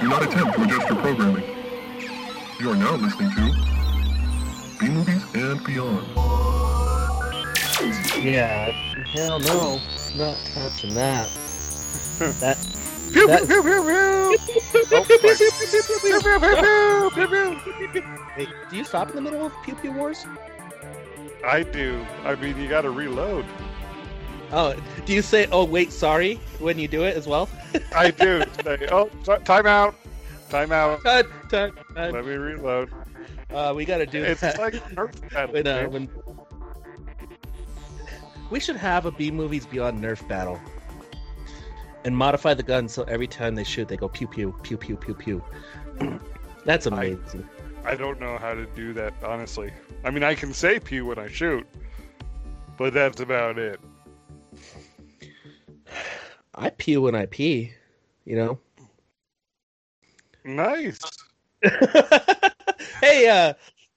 Do not attempt to adjust your programming. You are now listening to B Movies and Beyond. Yeah, hell no, not touching that. that Pew, That- pew, pew, pew, oh, pew. Wait, do you stop in the middle of Pew Pew Wars? I do. I mean, you got to reload. Oh, do you say "Oh wait, sorry" when you do it as well? I do. Say, oh, t- time out. Time out. Tut, tut, tut. Let me reload. Uh, we gotta do It's that. like Nerf battle, when, uh, when... We should have a B movies beyond Nerf battle, and modify the gun so every time they shoot, they go pew pew pew pew pew pew. That's I- amazing. I don't know how to do that, honestly. I mean, I can say pew when I shoot, but that's about it. I pee when I pee, you know. Nice. hey, uh,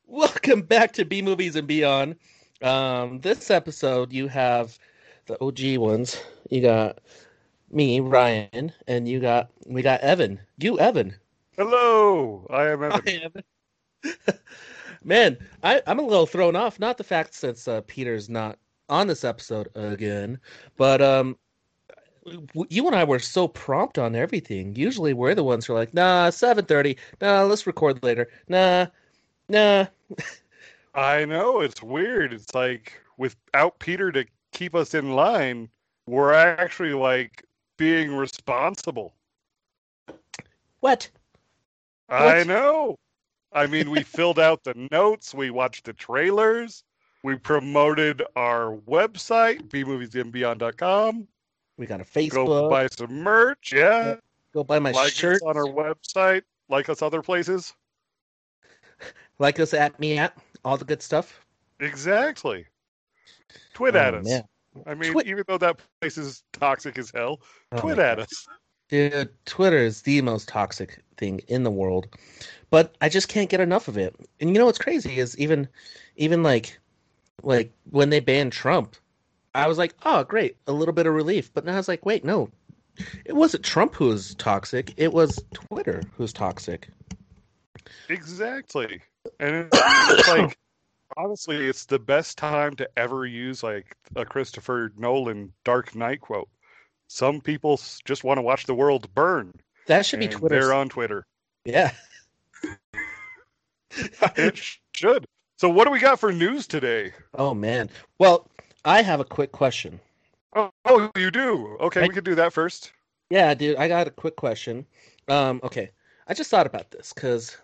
welcome back to B Movies and Beyond. Um, this episode, you have the OG ones. You got me, Ryan, and you got we got Evan. You, Evan. Hello. I am Evan. Man, I, I'm a little thrown off. Not the fact since uh, Peter's not on this episode again, but um, you and I were so prompt on everything. Usually, we're the ones who are like, "Nah, 7:30. Nah, let's record later. Nah, nah." I know it's weird. It's like without Peter to keep us in line, we're actually like being responsible. What? I What? know. I mean, we filled out the notes, we watched the trailers, we promoted our website, bmoviesandbeyond.com. We got a Facebook. Go buy some merch, yeah. Go buy my like shirt. on our website, like us other places. Like us at me at all the good stuff. Exactly. Twit oh, at Oh, us. man. I mean, Twit- even though that place is toxic as hell, Oh, twit at God. us. Dude, Twitter is the most toxic thing in the world. But I just can't get enough of it. And you know what's crazy is even even like like when they banned Trump, I was like, "Oh, great, a little bit of relief." But now I was like, "Wait, no. It wasn't Trump who was toxic. It was Twitter who's toxic." Exactly. And it's like honestly, it's the best time to ever use like a Christopher Nolan Dark Knight quote. Some people just want to watch the world burn. That should be Twitter. They're on Twitter. Yeah. it should. So what do we got for news today? Oh man. Well, I have a quick question. Oh, oh you do. Okay, I- we could do that first. Yeah, dude, I got a quick question. Um, okay, I just thought about this because,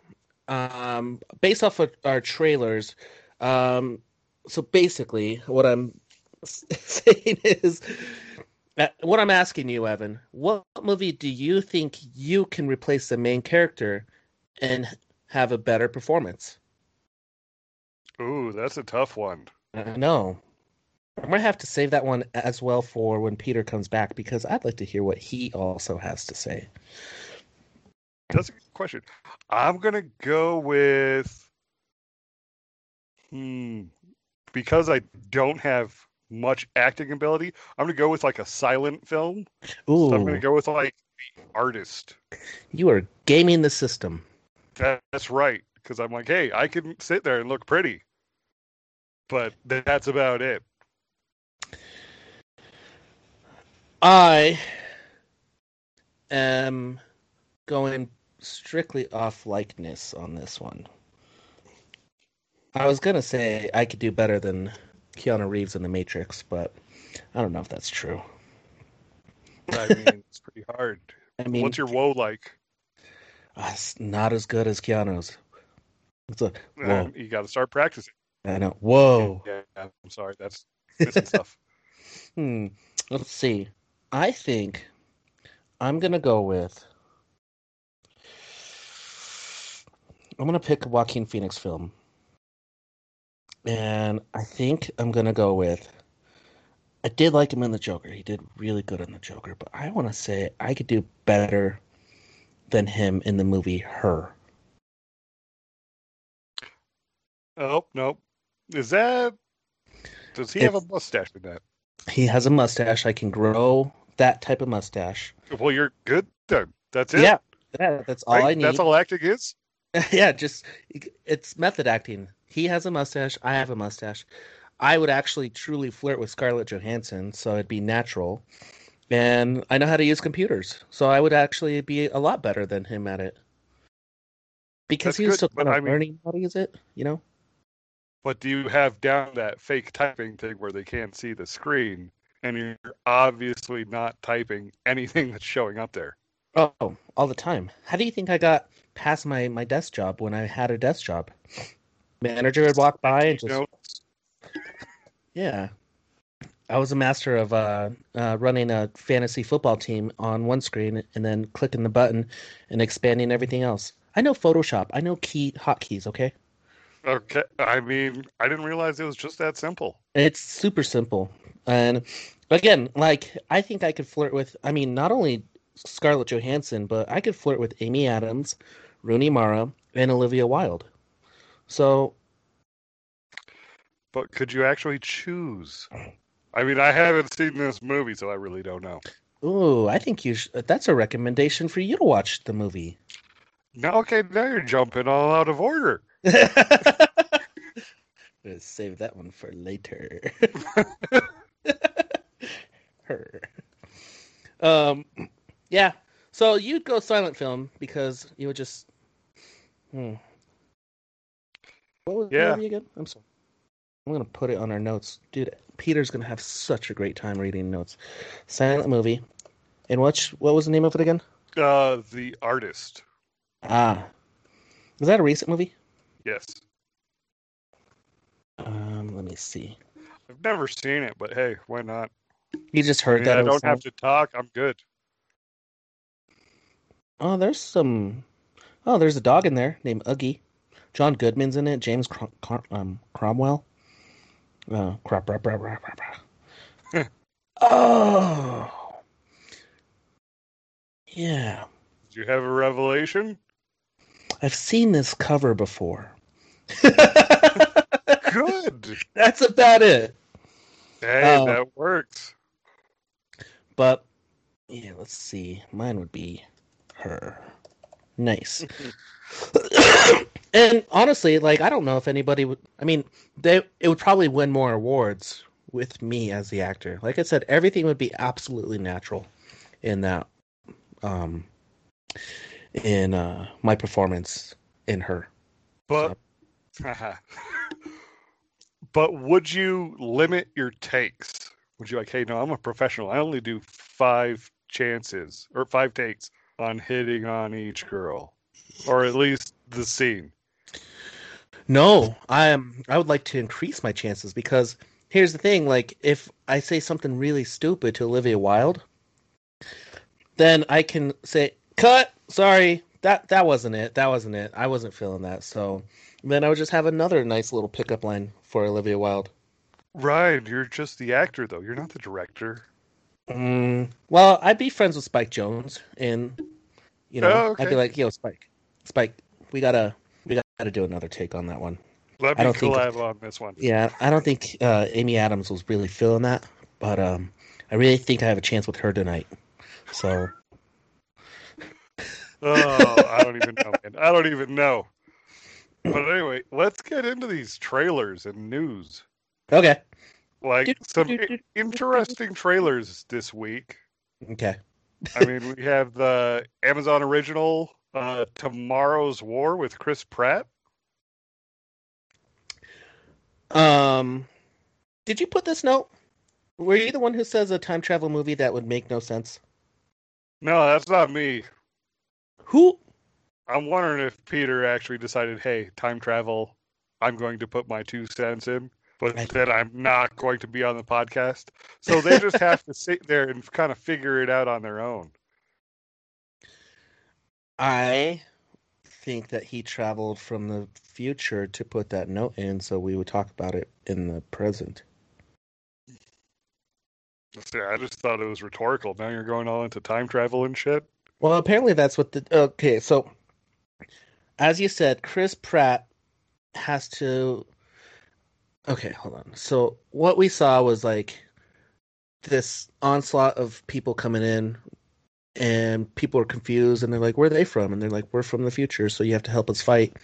um, based off of our trailers, um, so basically, what I'm saying is, uh, what I'm asking you, Evan, what movie do you think you can replace the main character and have a better performance? Ooh, that's a tough one. I know. I'm gonna have to save that one as well for when Peter comes back because I'd like to hear what he also has to say. That's a good question. I'm gonna go with hmm because I don't have much acting ability, I'm gonna go with like a silent film. Ooh. So I'm gonna go with like the artist. You are gaming the system. That, that's right. Because I'm like, hey, I can sit there and look pretty. But that's about it. I am going strictly off likeness on this one. I was gonna say I could do better than Keanu Reeves in The Matrix, but I don't know if that's true. I mean, it's pretty hard. I mean, What's your woe like? uh, it's not as good as Keanu's. It's a whoa. Um, you got to start practicing. I know. Whoa. Yeah, I'm sorry. That's stuff. Hmm. Let's see. I think I'm gonna go with. I'm gonna pick a Joaquin Phoenix film, and I think I'm gonna go with. I did like him in the Joker. He did really good in the Joker, but I want to say I could do better than him in the movie Her. Oh nope. Is that? Does he If- have a mustache in that? He has a mustache. I can grow that type of mustache. Well, you're good then. That's it. Yeah, Yeah, that's all Right? I need. That's all acting is. yeah, just it's method acting. He has a mustache. I have a mustache. I would actually truly flirt with Scarlett Johansson, so it'd be natural. And I know how to use computers, so I would actually be a lot better than him at it. Because That's he was good, still kind of I mean- learning how to use it, you know. But do you have down that fake typing thing where they can't see the screen and you're obviously not typing anything that's showing up there? Oh, all the time. How do you think I got past my my desk job when I had a desk job? Manager would walk by and You just know, Yeah. I was a master of uh, uh, running a fantasy football team on one screen and then clicking the button and expanding everything else. I know Photoshop. I know key hotkeys, okay? Okay. I mean, I didn't realize it was just that simple. It's super simple. And again, like, I think I could flirt with, I mean, not only Scarlett Johansson, but I could flirt with Amy Adams, Rooney Mara, and Olivia Wilde. So, But could you actually choose? I mean, I haven't seen this movie, so I really don't know. ooh, I think you sh- that's a recommendation for you to watch the movie. No, okay, now you're jumping all out of order. Let's save that one for later. Her. Um, yeah. So you'd go silent film because you would just. Hmm. What was the movie again? I'm sorry. I'm gonna put it on our notes, dude. Peter's gonna have such a great time reading notes. Silent movie. And what? What was the name of it again? Uh, the artist. Ah, is that a recent movie? Yes. Um, let me see. I've never seen it, but hey, why not? You just I, heard mean, that. I don't have to talk. I'm good. Oh, there's some. Oh, there's a dog in there named Uggie. John Goodman's in it. James Crom- Crom- um, Cromwell. Uh, crap, crap, crap, crap, crap, crap. oh, yeah. Did you have a revelation? I've seen this cover before. Good. That's about it. Hey, Oh. that works. But yeah, let's see. Mine would be her. Nice. and honestly, like I don't know if anybody would. I mean, they it would probably win more awards with me as the actor. Like I said, everything would be absolutely natural in that, um, in uh my performance in her. But but would you limit your takes? Would you like, hey, no, I'm a professional. I only do five chances or five takes on hitting on each girl, or at least the scene. No, I am. I would like to increase my chances because here's the thing: like, if I say something really stupid to Olivia Wilde, then I can say, "Cut. Sorry, that that wasn't it. That wasn't it. I wasn't feeling that." So then I would just have another nice little pickup line for Olivia Wilde. Right, you're just the actor, though. You're not the director. Mm, well, I'd be friends with Spike Jonze, and you know, Oh, I'd be okay. like, "Yo, Spike, Spike, we gotta we gotta do another take on that one." Let I don't think- collab on this one. Yeah, I don't think uh, Amy Adams was really feeling that, but um, I really think I have a chance with her tonight. So Oh, I don't even know, man. I don't even know. But anyway, let's get into these trailers and news. okay, Like Do- some do- do- i- interesting trailers this week. okay, I mean, we have the Amazon original uh, Tomorrow's War with Chris Pratt. um, did you put this note? Were you the one who says a time travel movie that would make no sense? No, that's not me. Who? I'm wondering if Peter actually decided, hey, time travel, I'm going to put my two cents in, but then I'm not going to be on the podcast. So they just have to sit there and kind of figure it out on their own. I think that he traveled from the future to put that note in, so we would talk about it in the present. Yeah, I just thought it was rhetorical. Now you're going all into time travel and shit. Well, apparently that's what the okay. So, as you said, Chris Pratt has to. Okay, hold on. So what we saw was like this onslaught of people coming in, and people are confused and they're like, "Where are they from?" And they're like, "We're from the future, so you have to help us fight."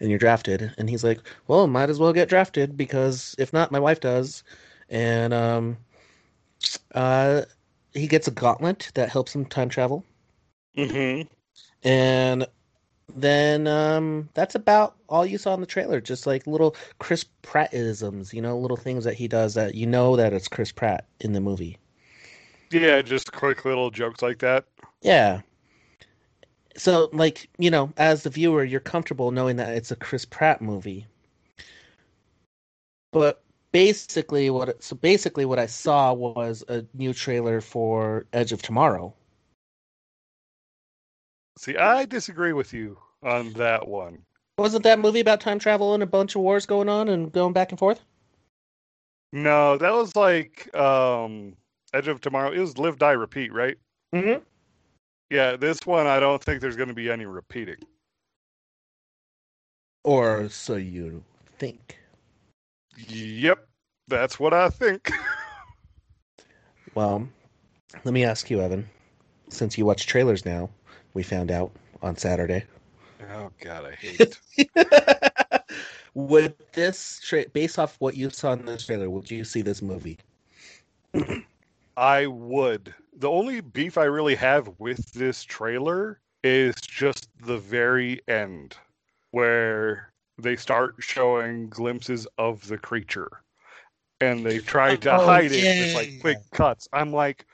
And you're drafted, and he's like, "Well, might as well get drafted because if not, my wife does." And um, uh, he gets a gauntlet that helps him time travel, Mm-hmm. and then um, that's about all you saw in the trailer. Just like little Chris Prattisms, you know, little things that he does that you know that it's Chris Pratt in the movie. Yeah, just quick little jokes like that. Yeah. So, like, you know, as the viewer, you're comfortable knowing that it's a Chris Pratt movie. But basically, what it, so basically what I saw was a new trailer for Edge of Tomorrow. See, I disagree with you on that one. Wasn't that movie about time travel and a bunch of wars going on and going back and forth? No, that was like um Edge of Tomorrow. It was Live Die Repeat, right? Mm-hmm. Yeah, this one I don't think there's going to be any repeating. Or so you think. Yep, that's what I think. Well, let me ask you, Evan. Since you watch trailers now, we found out on Saturday. oh God, I hate it. would this tra- based off what you saw in this trailer would you see this movie I would. The only beef I really have with this trailer is just the very end, where they start showing glimpses of the creature, and they try to Oh, hide it with like quick cuts. I'm like,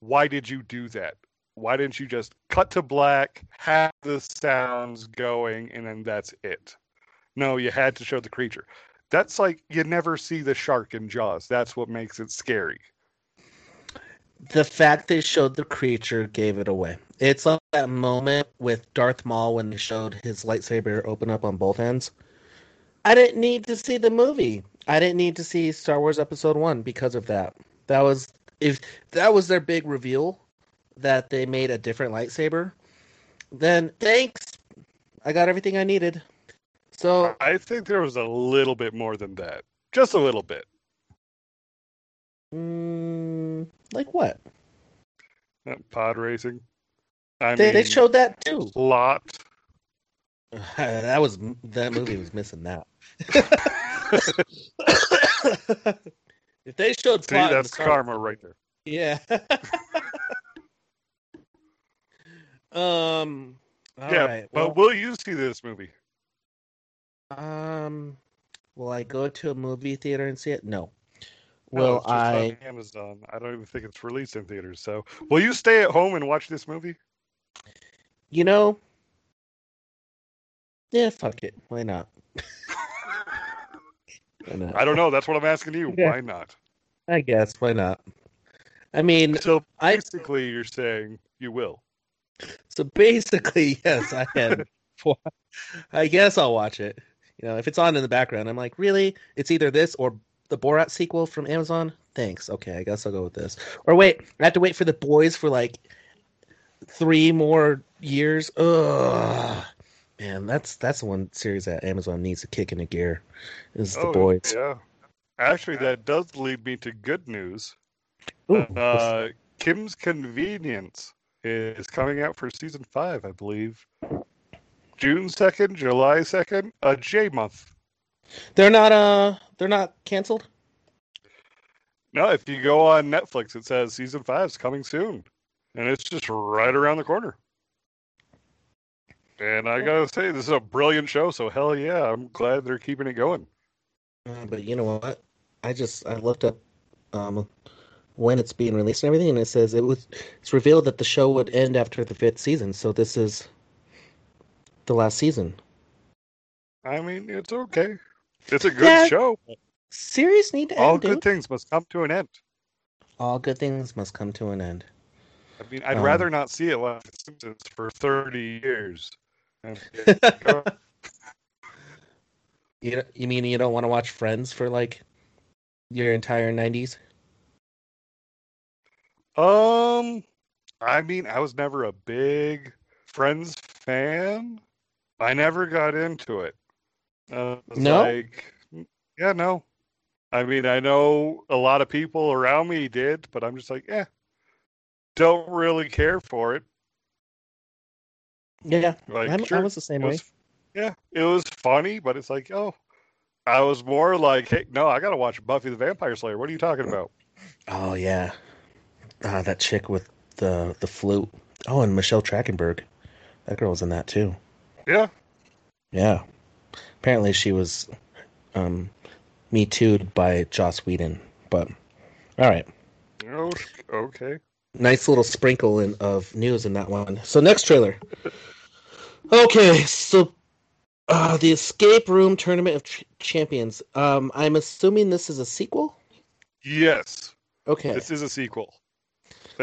why did you do that? Why didn't you just cut to black, have the sounds going, and then that's it? No, you had to show the creature. That's like you never see the shark in Jaws. That's what makes it scary. the fact they showed the creature gave it away it's like that moment with darth maul when they showed his lightsaber open up on both ends i didn't need to see the movie i didn't need to see star wars episode one because of that that was if that was their big reveal that they made a different lightsaber then thanks i got everything i needed so I think there was a little bit more than that. Just a little bit. mm, like what Pod racing. I they, mean, they showed that too lot. that was that movie was missing that. if they showed See, that's Star- karma right there. Yeah. Um. all yeah, right, but well, will you see this movie? um, will I go to a movie theater and see it? No. No, Will just I? on Amazon. I don't even think it's released in theaters. So, will you stay at home and watch this movie? You know. Yeah, fuck it. Why not? Why not? I don't know. That's what I'm asking you. Yeah. Why not? I guess why not? I mean, So I basically, you're saying you will. So basically, yes, I am. I guess I'll watch it. You know, if it's on in the background, I'm like, really? It's either this or the Borat sequel from Amazon. Thanks. Okay, I guess I'll go with this. Or wait, I have to wait for the boys for like three more years. Ugh. Man, that's that's the one series that Amazon needs to kick into gear. Is the oh, boys? yeah. Actually, that does lead me to good news. Ooh, Uh, Kim's Convenience is coming out for season five, I believe. June second, July second, a J month. they're not uh they're not canceled. No, if you go on Netflix, it says season five is coming soon, and it's just right around the corner. And I gotta say, this is a brilliant show. So hell yeah, I'm glad they're keeping it going. Uh, but you know what? I just I looked up um when it's being released and everything, and it says it was it's revealed that the show would end after the fifth season. So this is the last season. I mean, it's okay. It's a good Yeah. show. Series need to end. All end. good dude. things must come to an end. All good things must come to an end. I mean, I'd Um, rather not see it like Simpsons for 30 years. You you mean you don't want to watch Friends for like your entire nineties? Um, I mean, I was never a big Friends fan. I never got into it. Uh, No? Like, yeah, no. I mean, I know a lot of people around me did, but I'm just like, yeah, don't really care for it. Yeah, Like, I'm, I sure, was the same way. was- yeah, it was funny, but it's like, oh, I was more like, hey, no, I gotta watch Buffy the Vampire Slayer. What are you talking about? Oh yeah, uh, that chick with the the flute. Oh, and Michelle Trachtenberg. That girl was in that too. Yeah, Yeah. Apparently she was um me too'd by Joss Whedon. But all right. oh, okay. Nice little sprinkle in, of news in that one. So next trailer. Okay, so uh the Escape Room Tournament of Ch- Champions. Um I'm assuming this is a sequel? Yes, Okay. this is a sequel.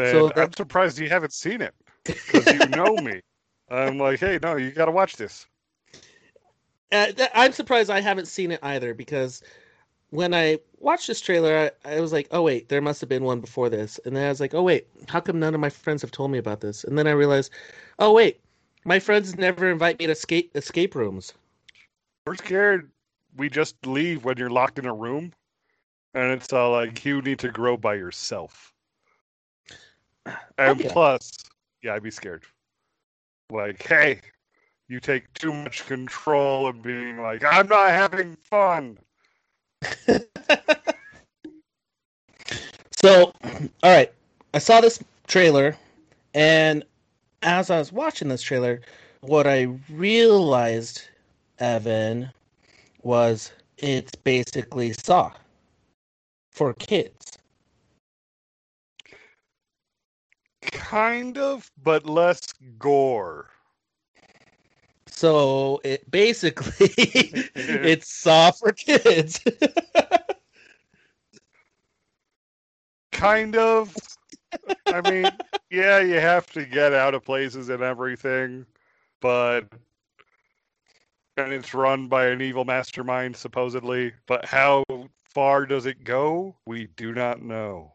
So I'm surprised you haven't seen it because you know me. I'm like, hey, no, you gotta watch this. Uh, th- I'm surprised I haven't seen it either because when I watched this trailer, I, I was like, oh, wait, there must have been one before this. And then I was like, oh, wait, how come none of my friends have told me about this? And then I realized, oh, wait, my friends never invite me to escape, escape rooms. We're scared. We just leave when you're locked in a room, and it's all like you need to grow by yourself. And Okay. plus, yeah, I'd be scared. Like, hey, you take too much control and being like, I'm not having fun. So, all right, I saw this trailer, and as I was watching this trailer, what I realized, Evan, was it's basically Saw for kids. Kind of, but less gore. So it basically it's Saw for kids. Kind of. I mean, yeah, you have to get out of places and everything, but and it's run by an evil mastermind supposedly, but how far does it go? We do not know.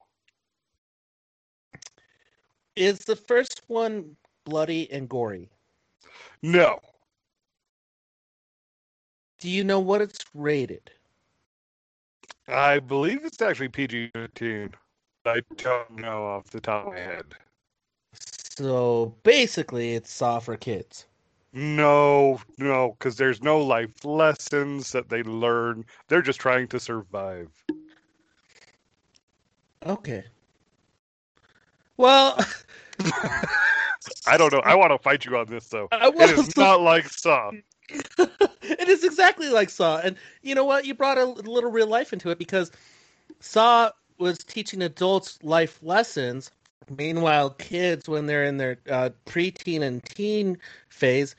Is the first one bloody and gory? No. Do you know what it's rated? I believe it's actually PG-13. I don't know off the top of my head. So basically, it's Saw for kids. No, no, because there's no life lessons that they learn. They're just trying to survive. Okay. Well, I don't know. I want to fight you on this though. It was not like Saw. it is exactly like Saw, and you know what? You brought a little real life into it because Saw was teaching adults life lessons. Meanwhile, kids, when they're in their uh, preteen and teen phase,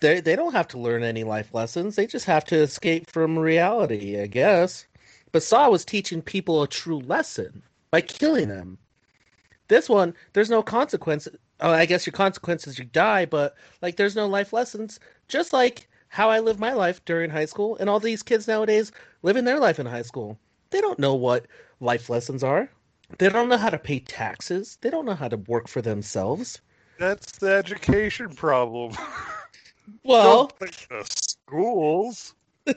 they they don't have to learn any life lessons. They just have to escape from reality, I guess. But Saw was teaching people a true lesson by killing them. This one, there's no consequence. Oh, I guess your consequence is you die, but like there's no life lessons. Just like how I live my life during high school, and all these kids nowadays living their life in high school. They don't know what life lessons are. They don't know how to pay taxes. They don't know how to work for themselves. That's the education problem. Well, the schools.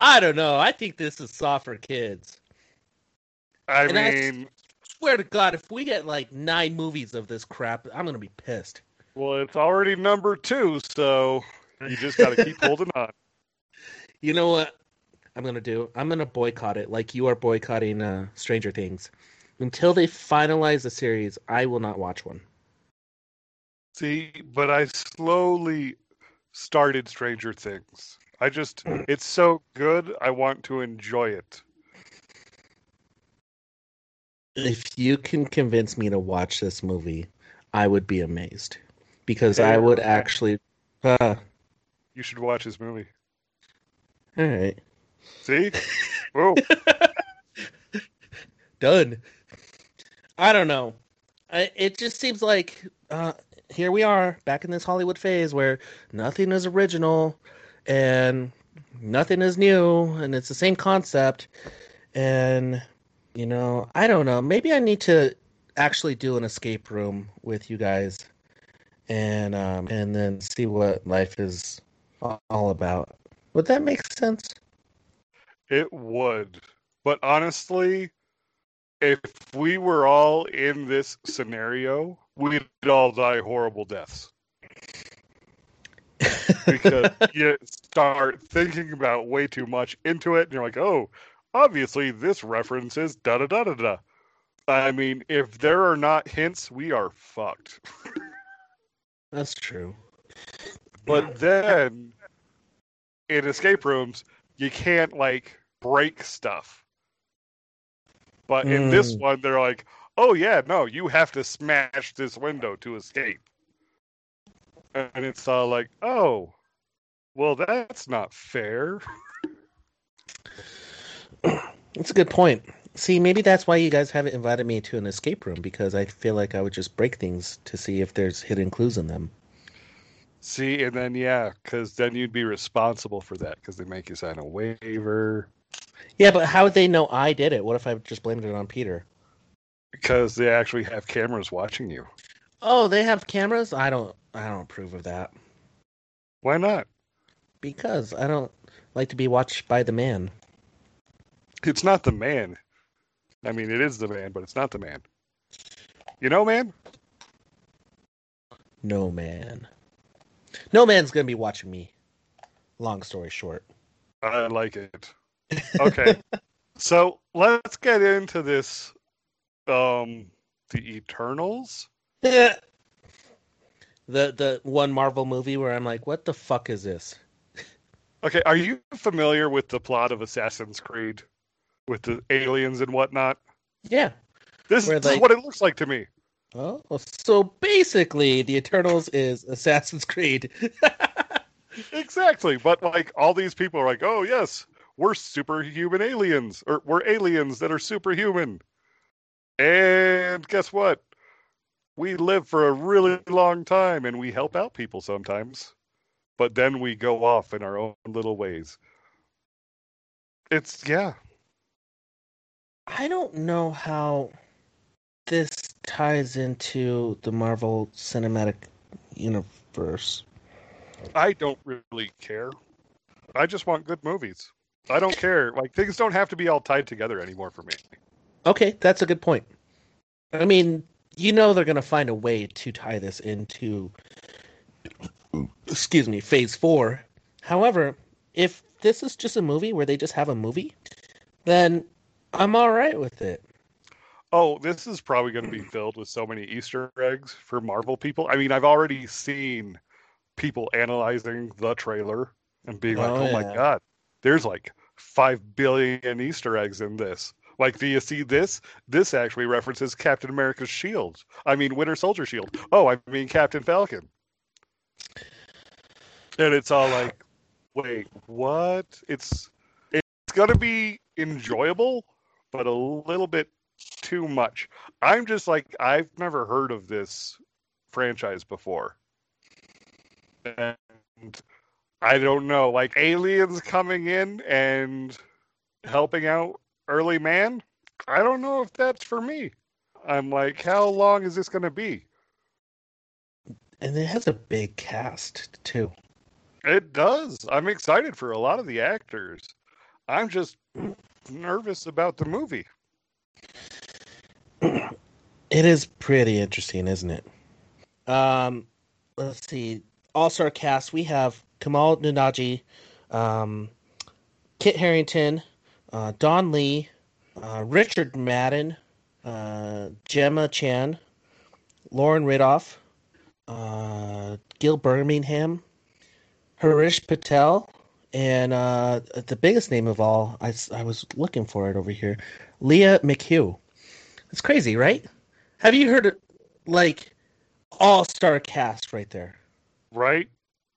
I don't know. I think this is soft for kids. I And I- mean, Swear to God, if we get like nine movies of this crap, I'm gonna be pissed. well, it's already number two, so you just got to keep holding on. You know what I'm gonna do? I'm gonna boycott it, like you are boycotting uh, Stranger Things. Until they finalize the series, I will not watch one. See, but I slowly started Stranger Things. I just, it's so good, I want to enjoy it. If you can convince me to watch this movie, I would be amazed. Because I would Okay. actually. Uh, You should watch this movie. all right. See? Whoa. Done. I don't know. I, it just seems like uh, here we are back in this Hollywood phase where nothing is original and nothing is new and it's the same concept. And, you know, I don't know. Maybe I need to actually do an escape room with you guys and um, and then see what life is all about. Would that make sense? It would. But honestly, if we were all in this scenario, we'd all die horrible deaths. because you start thinking about way too much into it, and you're like, oh, obviously this reference is da da da da da. I mean, if there are not hints, we are fucked. That's true. But then in escape rooms, you can't like break stuff. But in this Mm. one, they're like, oh, yeah, no, you have to smash this window to escape. And it's all like, oh, well, that's not fair. That's a good point. See, maybe that's why you guys haven't invited me to an escape room because I feel like I would just break things to see if there's hidden clues in them. See, and then, yeah, because then you'd be responsible for that because they make you sign a waiver Yeah, but how would they know I did it? What if I just blamed it on Peter? because they actually have cameras watching you. Oh, they have cameras? I don't I don't approve of that. Why not? Because I don't like to be watched by the man. It's not the man. I mean, it is the man, but it's not the man. You know, man? No man. No man's gonna be watching me. Long story short. I like it. Okay. so let's get into this. Um, the Eternals. Yeah. the the one Marvel movie where I'm like, what the fuck is this? Okay, are you familiar with the plot of Assassin's Creed, with the aliens and whatnot? Yeah. This, Where this is what it looks like to me. Oh, so basically, the Eternals is Assassin's Creed. Exactly, but like all these people are like, "Oh yes, we're superhuman aliens, or we're aliens that are superhuman." And guess what? We live for a really long time, and we help out people sometimes, but then we go off in our own little ways. It's yeah, I don't know how this ties into the Marvel Cinematic Universe. I don't really care. I just want good movies. I don't care. Like things don't have to be all tied together anymore for me. Okay, that's a good point. I mean, you know they're going to find a way to tie this into excuse me, phase 4. However, if this is just a movie where they just have a movie, then I'm all right with it. Oh, this is probably going to be filled with so many Easter eggs for Marvel people. I mean, I've already seen people analyzing the trailer and being like, Oh, "Oh, my god, there's like five billion Easter eggs in this." Like, do you see this? This actually references Captain America's shield. I mean, Winter Soldier shield. Oh, I mean Captain Falcon. And it's all like, wait, what? It's it's going to be enjoyable, but a little bit too much. I'm just like I've never heard of this franchise before. And I don't know, like aliens coming in and helping out early man? I don't know if that's for me. I'm like, how long is this going to be? And it has a big cast, too. It does. I'm excited for a lot of the actors. I'm just mm. Nervous about the movie. It is pretty interesting, isn't it? Um, let's see. All star cast. We have Kamal Nunaji, um, Kit Harington, uh, Don Lee, uh, Richard Madden, uh, Gemma Chan, Lauren Ridloff, uh, Gil Birmingham, Harish Patel, and uh, the biggest name of all, I was looking for it over here, Lia McHugh. It's crazy, right? Have you heard of, like all star cast right there? Right?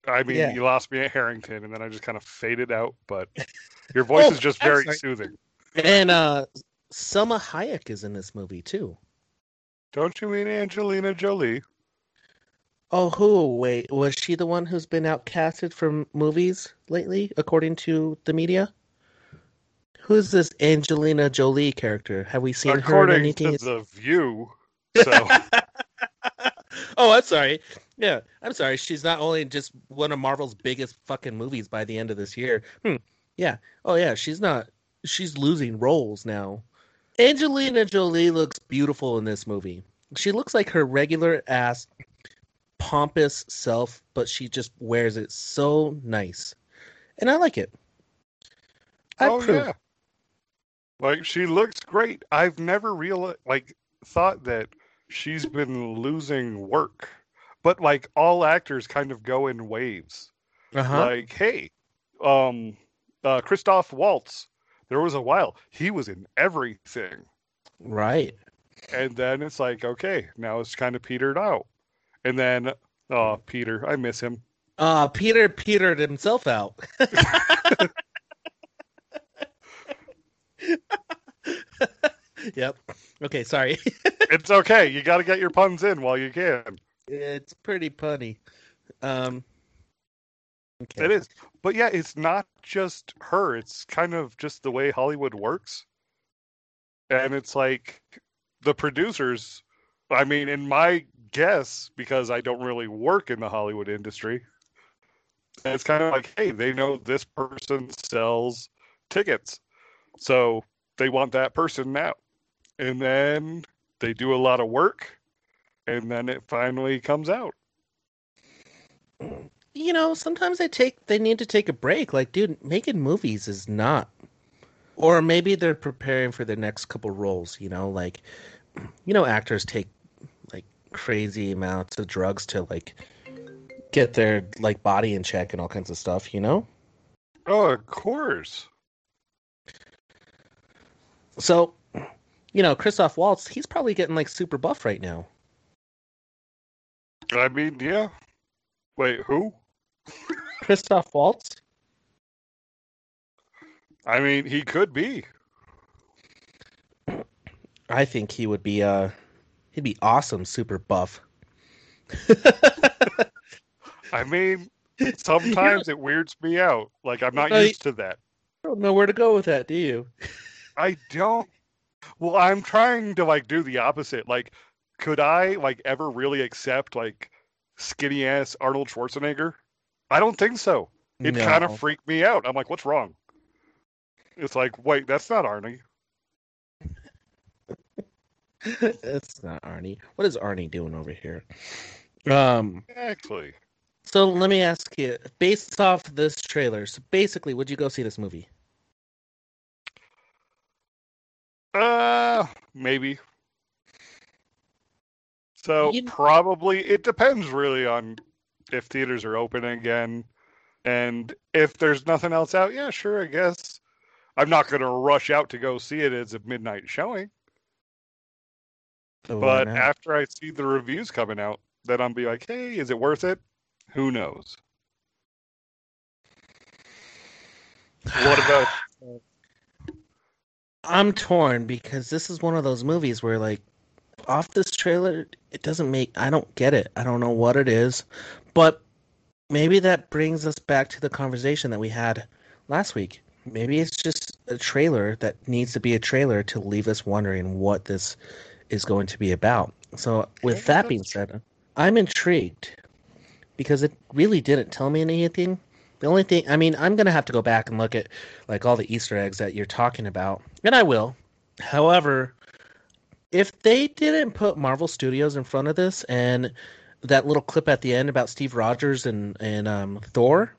I mean, Yeah. you lost me at Harington, and then I just kind of faded out. But your voice Oh, is just very sorry. soothing. And uh Salma Hayek is in this movie too. Don't you mean Angelina Jolie? Oh, who? Wait, was she the one who's been outcasted from movies lately, according to the media? Who's this Angelina Jolie character? Have we seen her in According anything? to the View. So oh, I'm sorry. Yeah, I'm sorry. She's not only just one of Marvel's biggest fucking movies by the end of this year. Hmm. Yeah. Oh, yeah. She's not. She's losing roles now. Angelina Jolie looks beautiful in this movie. She looks like her regular ass pompous self, but she just wears it so nice. And I like it. I oh approve. yeah. Like she looks great. I've never real like thought that she's been losing work. But like all actors kind of go in waves. Uh-huh. Like, hey, um uh Christoph Waltz, there was a while he was in everything. right. And then it's like, okay, now it's kind of petered out. And then oh Peter, I miss him. Uh Peter petered himself out. yep. Okay, sorry. It's okay. You gotta get your puns in while you can. it's pretty punny. Um okay. It is. But yeah, it's not just her. It's kind of just the way Hollywood works. And it's like the producers, I mean, in my guess, because I don't really work in the Hollywood industry, And it's kind of like, hey, they know this person sells tickets. So they want that person now. And then they do a lot of work. And then it finally comes out. you know, sometimes they take they need to take a break. Like, dude, making movies is not. Or maybe they're preparing for their next couple roles, you know, like you know actors take crazy amounts of drugs to like get their like body in check and all kinds of stuff, you know? Oh, of course. So, you know, Christoph Waltz, he's probably getting like super buff right now. I mean, yeah. Wait, who? Christoph Waltz? I mean, he could be. I think he would be uh he'd be awesome super buff. I mean, sometimes it weirds me out. Like I'm not used to that. I don't know where to go with that, do you? I don't. Well, I'm trying to like do the opposite. Like, could I like ever really accept like skinny ass Arnold Schwarzenegger? I don't think so. It kind of freaked me out. I'm like, what's wrong? It's like, wait, that's not Arnie. it's not Arnie. What is Arnie doing over here? Um. Exactly. So let me ask you, based off this trailer, so basically, would you go see this movie? Uh, maybe. So You- probably it depends really on if theaters are open again, and if there's nothing else out. Yeah, sure, I guess. I'm not going to rush out to go see it as a midnight showing, Oh, so but after I see the reviews coming out, then I'll be like, hey, is it worth it? Who knows? What about? I'm torn because this is one of those movies where, like, off this trailer, it doesn't make. I don't get it. I don't know what it is, but maybe that brings us back to the conversation that we had last week. Maybe it's just a trailer that needs to be a trailer to leave us wondering what this is going to be about. So, with that being said, I'm intrigued because it really didn't tell me anything. The only thing, I mean, I'm gonna have to go back and look at like all the Easter eggs that you're talking about, and I will. However, if they didn't put Marvel Studios in front of this and that little clip at the end about Steve Rogers and and um, Thor,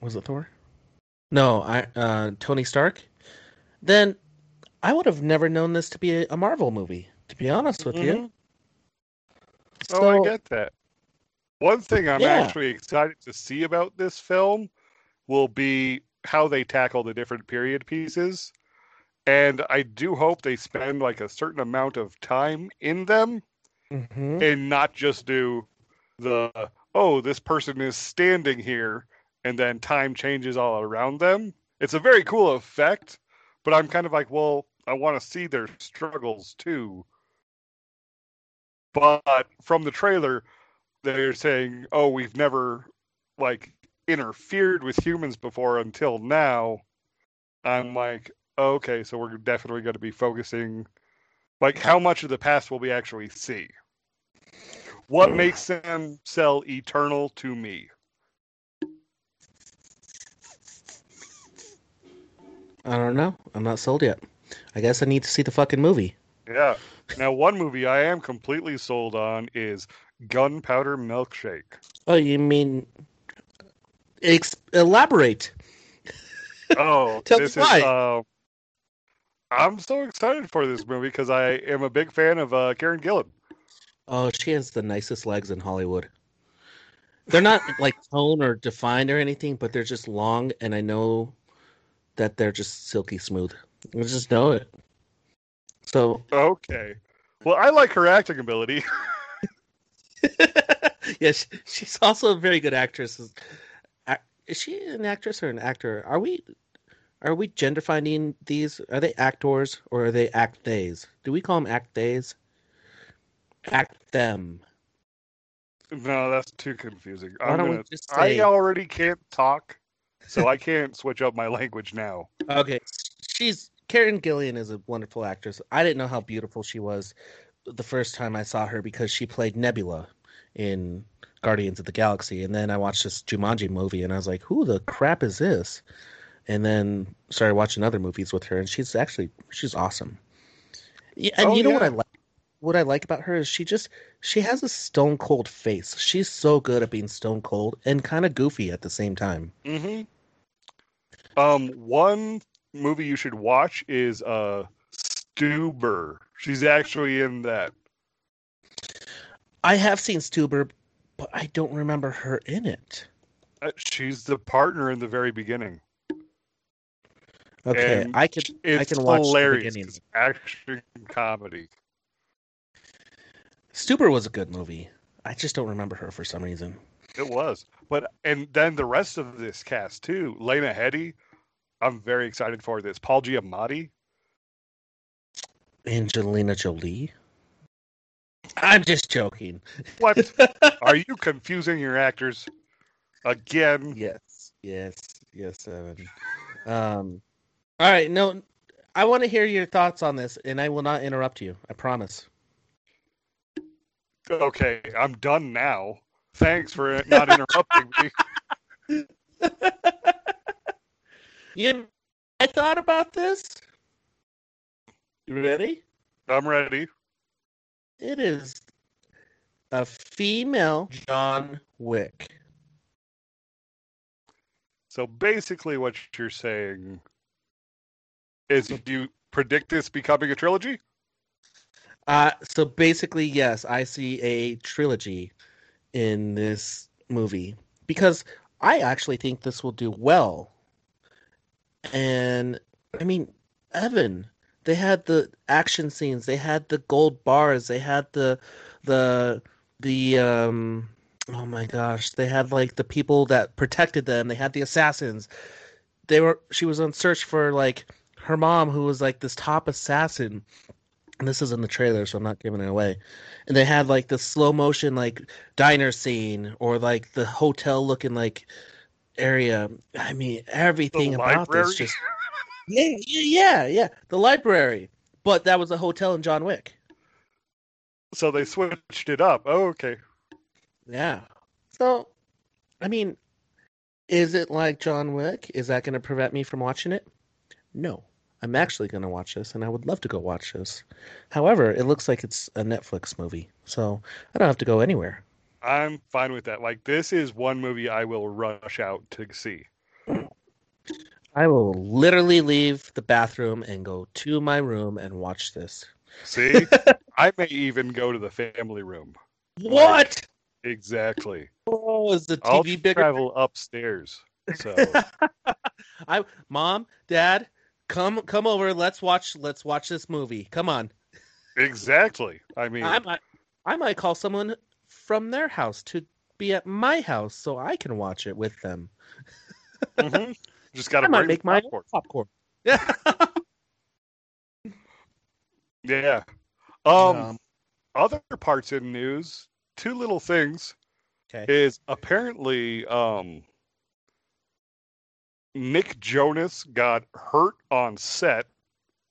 was it Thor? No, I uh, Tony Stark. Then I would have never known this to be a, Marvel movie. To be honest with you. Mhm. Oh, I get that. One thing I'm Yeah. actually excited to see about this film will be how they tackle the different period pieces. And I do hope they spend like a certain amount of time in them Mhm. and not just do the, oh, this person is standing here and then time changes all around them. It's a very cool effect, but I'm kind of like, well, I want to see their struggles too. But from the trailer, they're saying, "Oh, we've never like interfered with humans before until now." I'm like, okay, so we're definitely going to be focusing, like, how much of the past will we actually see? What makes them sell eternal to me? I don't know. I'm not sold yet. I guess I need to see the fucking movie. Yeah, Now, one movie I am completely sold on is Gunpowder Milkshake. Oh, you mean ex- elaborate? Oh, Tell this me is. why. Uh, I'm so excited for this movie because I am a big fan of uh, Karen Gillan. Oh, she has the nicest legs in Hollywood. They're not like toned or defined or anything, but they're just long, and I know that they're just silky smooth. I just know it. So, Okay. Well, I like her acting ability. yeah, she, she's also a very good actress. Is- Is she an actress or an actor? Are we are we gender finding these? Are they actors or are they act days? Do we call them act days? Act them. no, that's too confusing. Why I'm don't gonna, just I already can't talk, so I can't switch up my language now. Okay, she's Karen Gillan is a wonderful actress. I didn't know how beautiful she was the first time I saw her because she played Nebula in Guardians of the Galaxy, and then I watched this Jumanji movie, and I was like, "Who the crap is this?" And then started watching other movies with her, and she's actually she's awesome. Yeah, and Oh, you know what. I like? What I like about her is she just she has a stone cold face. She's so good at being stone cold and kind of goofy at the same time. hmm Um, one movie you should watch is uh Stuber. She's actually in that. I have seen Stuber, but I don't remember her in it. Uh, She's the partner in the very beginning. Okay, And I can I can watch the hilarious. beginning. 'cause Action comedy. Stuber was a good movie. I just don't remember her for some reason. It was. But and then the rest of this cast too. Lena Headey. I'm very excited for this. Paul Giamatti. Angelina Jolie. I'm just joking. What? Are you confusing your actors again? yes, yes, yes, Evan. Um, all right, no, I want to hear your thoughts on this, and I will not interrupt you. I promise. Okay, I'm done now. Thanks for not interrupting me. You, I thought about this. You ready? I'm ready. It is a female John Wick. So basically, what you're saying is do you predict this becoming a trilogy? Uh, so basically, yes, I see a trilogy in this movie because I actually think this will do well. And I mean, Evan, they had the action scenes, they had the gold bars, they had the the the um oh my gosh, they had like the people that protected them, they had the assassins. They were she was on search for like her mom who was like this top assassin and this is in the trailer, so I'm not giving it away. And they had like the slow motion like diner scene or like the hotel looking like area. I mean, everything about this just yeah, yeah, yeah, yeah. The library, but that was a hotel in John Wick. So they switched it up. Oh, okay. Yeah. So, I mean, is it like John Wick? Is that going to prevent me from watching it? No. I'm actually going to watch this, and I would love to go watch this. However, it looks like it's a Netflix movie, so I don't have to go anywhere. I'm fine with that. Like this is one movie I will rush out to see. I will literally leave the bathroom and go to my room and watch this. See? I may even go to the family room. What? Exactly. Oh, is the TV I'll bigger? travel upstairs. So I, mom, dad, come come over. Let's watch. Let's watch this movie. Come on. exactly. I mean, I might, I might call someone from their house to be at my house so I can watch it with them. mhm. just got I to might make my popcorn. own popcorn. Yeah. Yeah. Um, Um, other parts in news, two little things okay. is apparently um Nick Jonas got hurt on set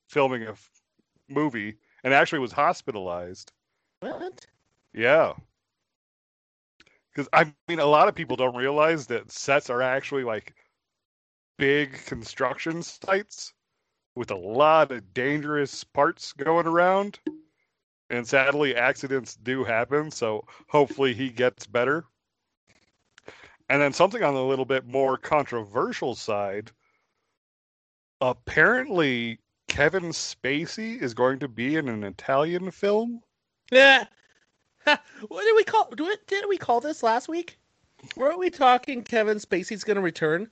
filming a f- movie and actually was hospitalized. What? Yeah. Cuz I mean a lot of people don't realize that sets are actually like big construction sites with a lot of dangerous parts going around. And sadly, accidents do happen, so hopefully he gets better. And then something on the little bit more controversial side. Apparently, Kevin Spacey is going to be in an Italian film. Yeah. what did we call? Did we call this last week? Weren't we talking Kevin Spacey's going to return?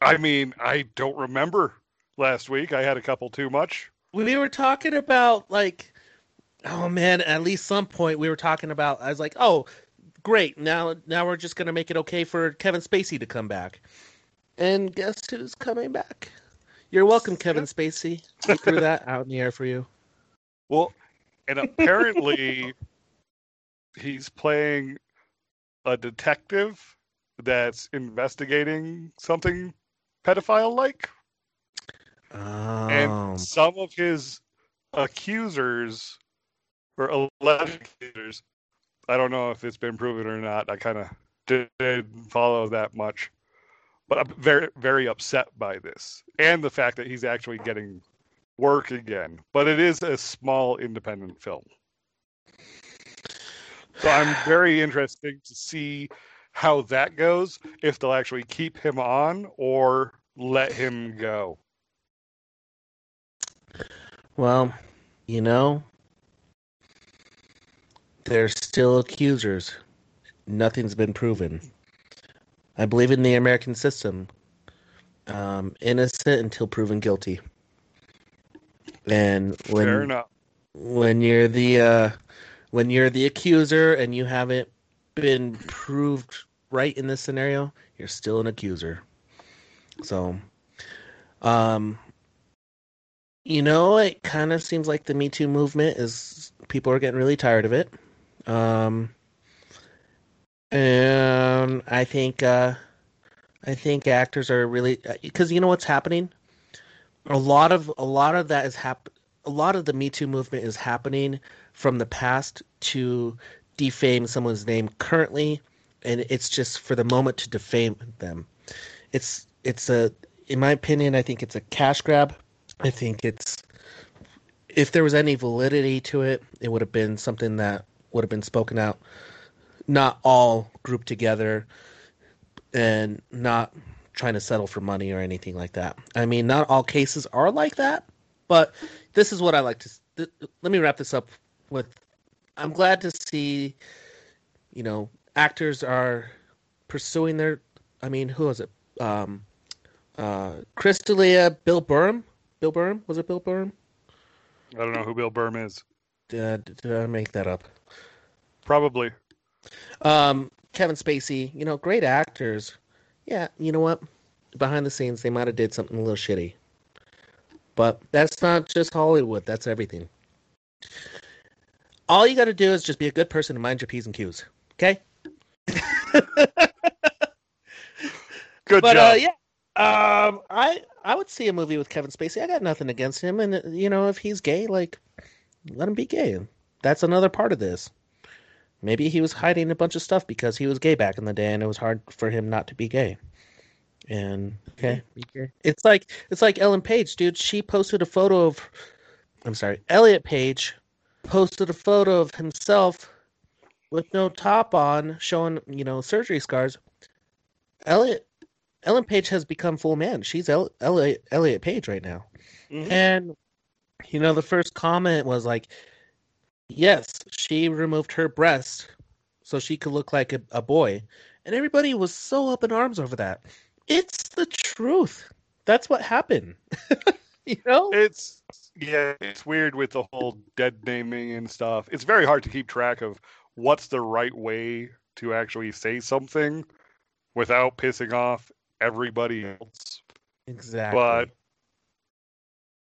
I mean, I don't remember last week. I had a couple too much. We were talking about like, oh man, at least some point we were talking about. I was like, oh, great. Now, now we're just going to make it okay for Kevin Spacey to come back. And guess who's coming back? You're welcome, Kevin Spacey. We threw that out in the air for you. Well, and apparently he's playing a detective that's investigating something pedophile like. Um, And some of his accusers or alleged accusers, I don't know if it's been proven or not. I kind of didn't follow that much. But I'm very, very upset by this and the fact that he's actually getting work again. But it is a small independent film. So I'm very interested to see how that goes, if they'll actually keep him on or let him go. Well, you know, they're still accusers. Nothing's been proven. I believe in the American system. Um, innocent until proven guilty. And when when you're the uh, when you're the accuser and you haven't been proved right in this scenario, you're still an accuser. So, um, you know, it kind of seems like the Me Too movement is people are getting really tired of it. Um, and I think uh, I think actors are really because you know what's happening. A lot of a lot of that is hap- A lot of the Me Too movement is happening from the past to defame someone's name currently, and it's just for the moment to defame them. It's it's a in my opinion, I think it's a cash grab. I think it's if there was any validity to it, it would have been something that would have been spoken out, not all grouped together, and not trying to settle for money or anything like that. I mean, not all cases are like that, but this is what I like to. Th- let me wrap this up with. I'm glad to see, you know, actors are pursuing their. I mean, who was it? Um, uh, Chris D'Elia, Bill Burham. Bill Burham was it Bill Burham? I don't know who Bill Burm is. Did, did I make that up? Probably. Um, Kevin Spacey, you know, great actors. Yeah, you know what? Behind the scenes, they might have did something a little shitty, but that's not just Hollywood. That's everything. All you got to do is just be a good person and mind your p's and q's. Okay. Good but job. uh, yeah, um, I I would see a movie with Kevin Spacey. I got nothing against him, and uh, you know, if he's gay, like, let him be gay. That's another part of this. Maybe he was hiding a bunch of stuff because he was gay back in the day, and it was hard for him not to be gay. And okay, it's like it's like Ellen Page, dude. She posted a photo of, I'm sorry, Elliot Page posted a photo of himself with no top on, showing you know surgery scars. Elliot Ellen Page has become full man. She's El- Elliot, Elliot Page right now. Mhm. And, you know, the first comment was like, yes, she removed her breast so she could look like a, a boy. And everybody was so up in arms over that. It's the truth. That's what happened. you know? It's yeah, it's weird with the whole dead naming and stuff. It's very hard to keep track of what's the right way to actually say something without pissing off everybody else. Exactly. But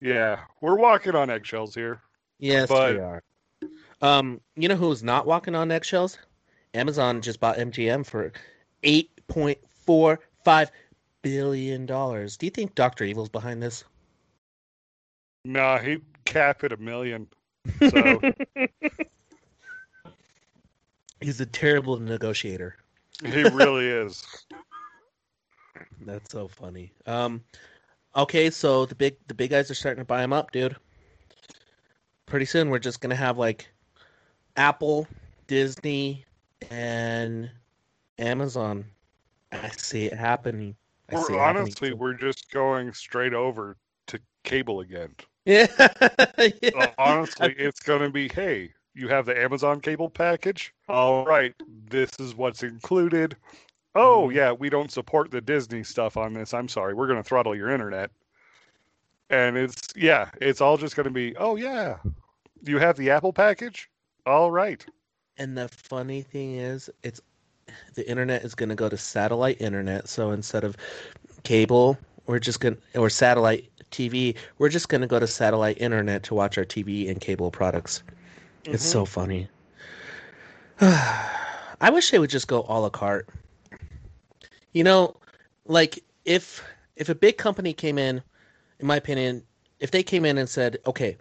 yeah, we're walking on eggshells here. yes, but- we are. Um, you know who's not walking on eggshells? Amazon just bought MGM for eight point four five billion dollars. Do you think Doctor Evil's behind this? Nah, he cap at a million. So He's a terrible negotiator. he really is. That's so funny. Um, okay, so the big the big guys are starting to buy him up, dude. pretty soon we're just gonna have like Apple, Disney, and Amazon. I see it happening. I see We're it honestly, we're just going straight over to cable again. Yeah. Yeah. honestly, it's going to be hey, you have the Amazon cable package? All right, this is what's included. Oh, Mhm. yeah, we don't support the Disney stuff on this. I'm sorry. We're going to throttle your internet. And it's, yeah, it's all just going to be, oh, yeah, you have the Apple package? All right. And the funny thing is, it's the internet is going to go to satellite internet. So instead of cable, we're just going to or satellite TV, we're just going to go to satellite internet to watch our TV and cable products. It's Mhm. so funny. I wish they would just go a la carte. You know, like if if a big company came in, in my opinion, if they came in and said, "Okay,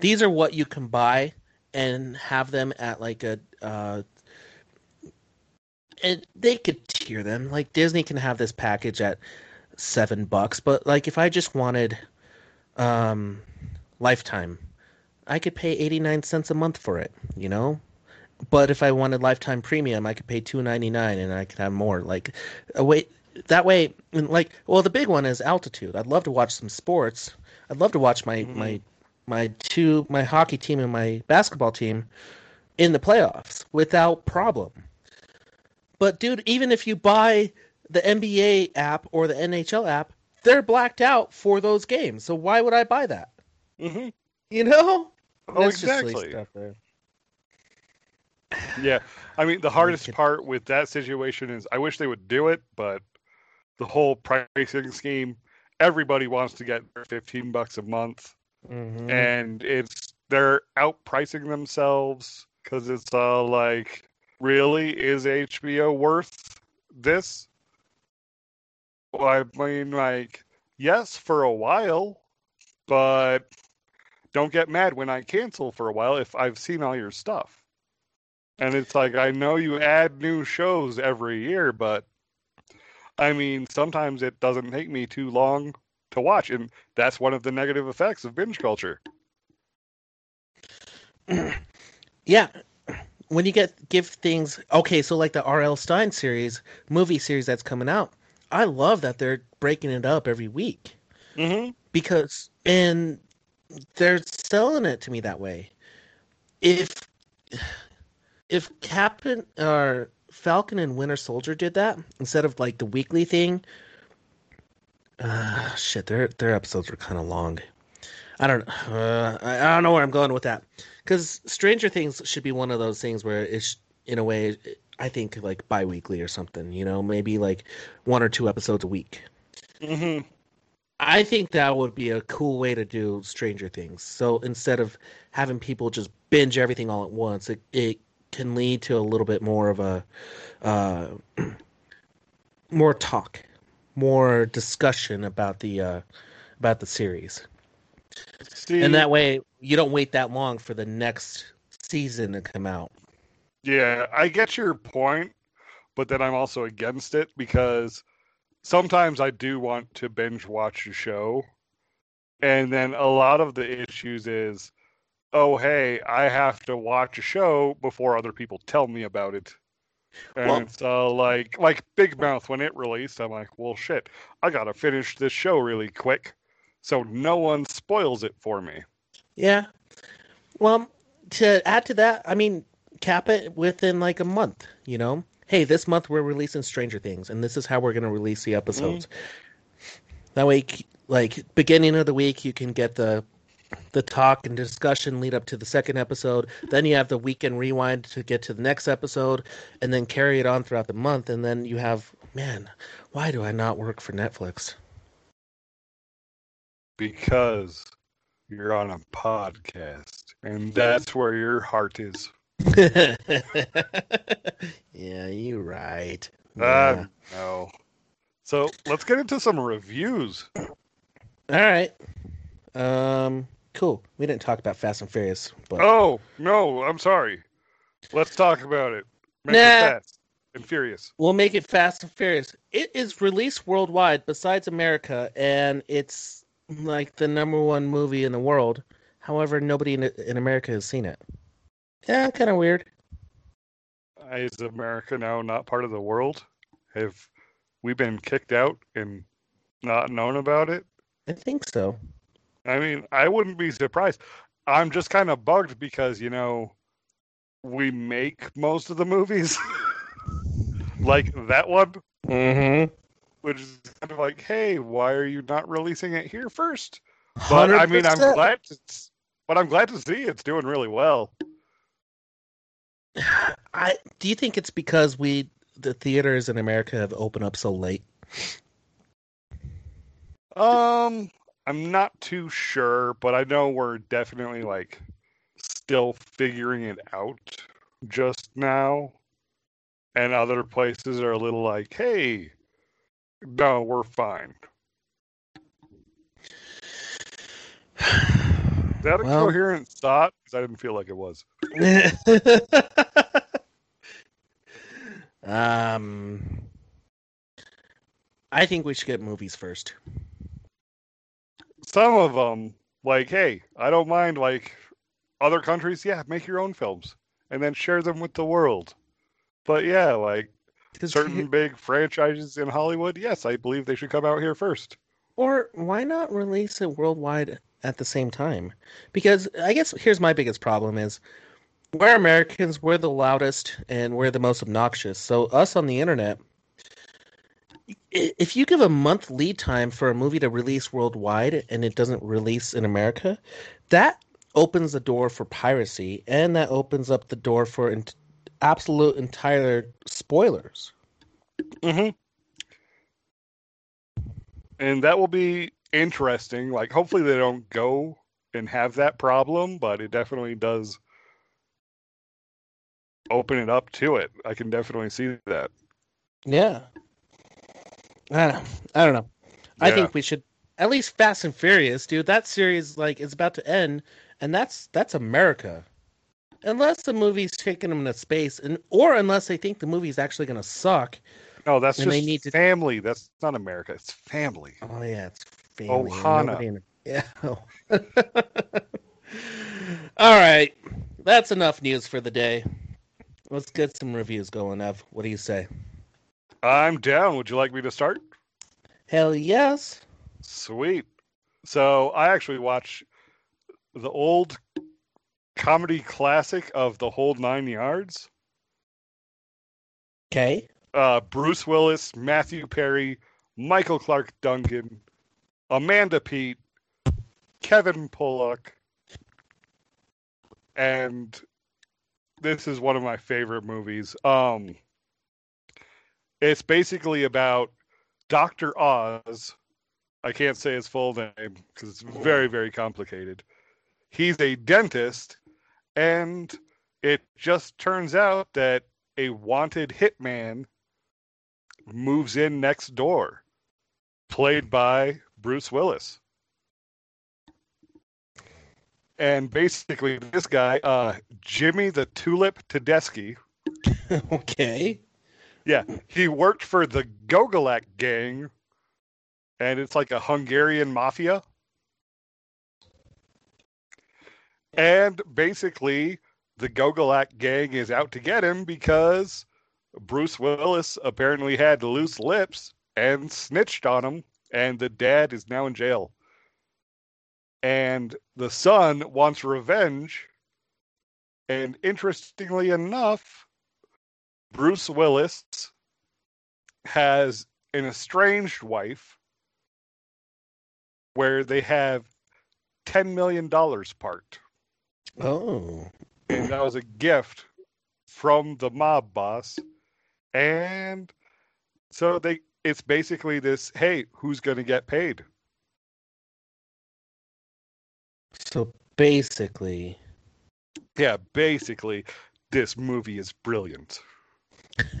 these are what you can buy," and have them at like a, uh, and they could tier them. Like Disney can have this package at seven bucks, but like if I just wanted, um, Lifetime, I could pay eighty nine cents a month for it. You know, but if I wanted lifetime premium, I could pay two ninety nine and I could have more. Like, a way that way, and like, well, the big one is altitude. I'd love to watch some sports. I'd love to watch my Mhm. my my two my hockey team and my basketball team in the playoffs without problem. But dude, even if you buy the NBA app or the NHL app, they're blacked out for those games. So why would I buy that? hmm You know? Oh, That's exactly. Yeah. I mean, the hardest part with that situation is I wish they would do it, but the whole pricing scheme, everybody wants to get 15 bucks a month. Mhm. and it's they're outpricing themselves because it's all like, really, is HBO worth this? I mean, like, yes, for a while, but don't get mad when I cancel for a while if I've seen all your stuff. And it's like, I know you add new shows every year, but I mean, sometimes it doesn't take me too long to watch. And that's one of the negative effects of binge culture. yeah when you get give things okay so like the R.L. Stine series movie series that's coming out i love that they're breaking it up every week. Mm-hmm. because and they're selling it to me that way. If if captain or falcon and winter soldier did that instead of like the weekly thing uh shit their their episodes were kind of long. I don't uh, I, I don't know where i'm going with that. Because stranger things should be one of those things where it's in a way i think like bi-weekly or something you know maybe like one or two episodes a week Mm-hmm. I think that would be a cool way to do Stranger Things. So instead of having people just binge everything all at once, it, it can lead to a little bit more of a uh, more talk, more discussion about the uh, about the series, See, and that way you don't wait that long for the next season to come out. Yeah, I get your point, but then I'm also against it because sometimes I do want to binge watch a show, and then a lot of the issues is, oh hey, I have to watch a show before other people tell me about it. And Well- it's uh, like like Big Mouth when it released, I'm like, well shit, I gotta finish this show really quick, so no one spoils it for me. Yeah. Well, to add to that, I mean, cap it within like a month, you know? Hey, this month we're releasing Stranger Things, and this is how we're going to release the episodes. Mm-hmm. That way, like, beginning of the week, you can get the the talk and discussion lead up to the second episode. Then you have the weekend rewind to get to the next episode, and then carry it on throughout the month. And then you have, man, why do I not work for Netflix? Because you're on a podcast, and that's where your heart is. yeah, you're right. Uh, no. So let's get into some reviews. All right. Um, cool. We didn't talk about Fast and Furious, but Oh no, I'm sorry. Let's talk about it. Make Nah. it fast and furious. we'll make it Fast and Furious. It is released worldwide besides America, and it's like the number one movie in the world. However, nobody in, in America has seen it. Yeah, kind of weird. Is America now not part of the world? Have we been kicked out and not known about it? I think so. I mean, I wouldn't be surprised. I'm just kind of bugged because, you know, we make most of the movies. like that one, Mm-hmm. which is kind of like, hey, why are you not releasing it here first? But I mean, I'm glad to, but I'm glad to see it's doing really well. I do you think it's because we the theaters in America have opened up so late? Um, I'm not too sure, but I know we're definitely like still figuring it out just now. And other places are a little like, hey, no, we're fine. That a Well- coherent thought? Because I didn't feel like it was. um, I think we should get movies first. Some of them, like, hey, I don't mind, like, other countries, yeah, make your own films and then share them with the world. But yeah, like certain he- big franchises in Hollywood, yes, I believe they should come out here first. Or why not release it worldwide at the same time? Because I guess here's my biggest problem is we're Americans, we're the loudest and we're the most obnoxious. So us on the internet if you give a month lead time for a movie to release worldwide and it doesn't release in America, that opens the door for piracy and that opens up the door for ent- absolute entire spoilers. Mm-hmm. And that will be interesting. Like, hopefully, they don't go and have that problem, but it definitely does open it up to it. I can definitely see that. Yeah. I don't, I don't know. I think we should at least Fast and Furious, dude. That series like is about to end, and that's that's America. Unless the movie's taking them into space, and or unless they think the movie's actually gonna suck. No, that's And they just need to- family. That's not America. It's family. Oh yeah, it's family. and Ohana. in- Yeah. All right, that's enough news for the day. Let's get some reviews going, Ev. What do you say? I'm down. Would you like me to start? Hell yes. Sweet. So I actually watch the old comedy classic of The Whole Nine Yards. Okay. Uh, Bruce Willis, Matthew Perry, Michael Clarke Duncan, Amanda Peet, Kevin Bullock, and this is one of my favorite movies. Um, it's basically about Doctor Oz. I can't say his full name because it's very, very complicated. He's a dentist, and it just turns out that a wanted hitman moves in next door, played by Bruce Willis. And basically, this guy, uh, Jimmy the Tulip Tedeschi, okay. yeah, he worked for the Gogolak gang, and it's like a Hungarian mafia. And basically, the Gogolak gang is out to get him because Bruce Willis apparently had loose lips and snitched on him, and the dad is now in jail. And the son wants revenge. And interestingly enough, Bruce Willis has an estranged wife where they have $10 million part. Oh. And that was a gift from the mob boss. And so they it's basically this hey, who's going to get paid? So basically, Yeah, basically this movie is brilliant.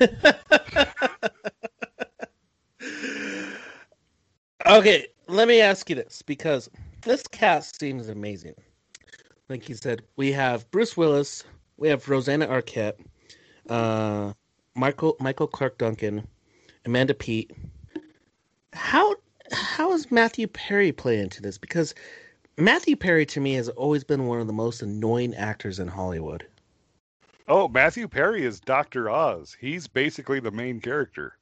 okay, let me ask you this because this cast seems amazing. Like you said, we have Bruce Willis, we have Rosanna Arquette, uh, Michael Michael Clarke Duncan, Amanda Peet. How how is Matthew Perry play into this? Because Matthew Perry to me has always been one of the most annoying actors in Hollywood. Oh, Matthew Perry is Doctor Oz. He's basically the main character.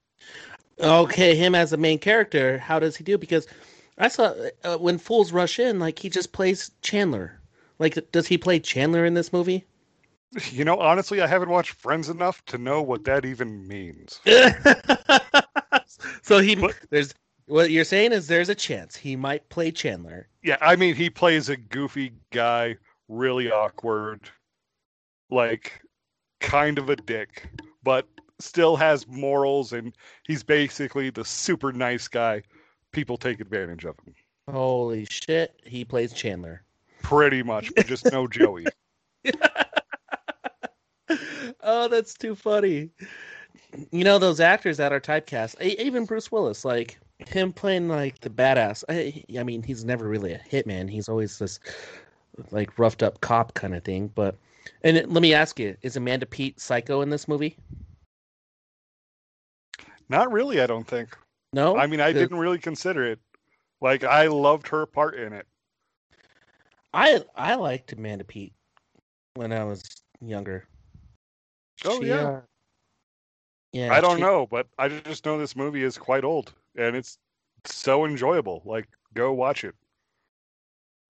Okay, him as the main character, how does he do? Because I saw uh, when fools rush in, like he just plays Chandler. Like, does he play Chandler in this movie? You know, honestly, I haven't watched Friends enough to know what that even means. so he But- there's what you're saying is there's a chance he might play Chandler. Yeah, I mean, he plays a goofy guy, really awkward, like kind of a dick, but still has morals, and he's basically the super nice guy. People take advantage of him, Holy shit, he plays Chandler. pretty much, but just no Joey. oh, that's too funny. You know those actors that are typecast, even Bruce Willis, like him playing like the badass. I, I mean, he's never really a hitman. He's always this like roughed up cop kind of thing. But and let me ask you, is Amanda Peet psycho in this movie? Not really, I don't think. No, I mean, I didn't really consider it. Like, I loved her part in it. I I liked Amanda Peet when I was younger. Oh, yeah. uh, yeah. I don't she- know, but I just know this movie is quite old, and it's so enjoyable. Like, go watch it.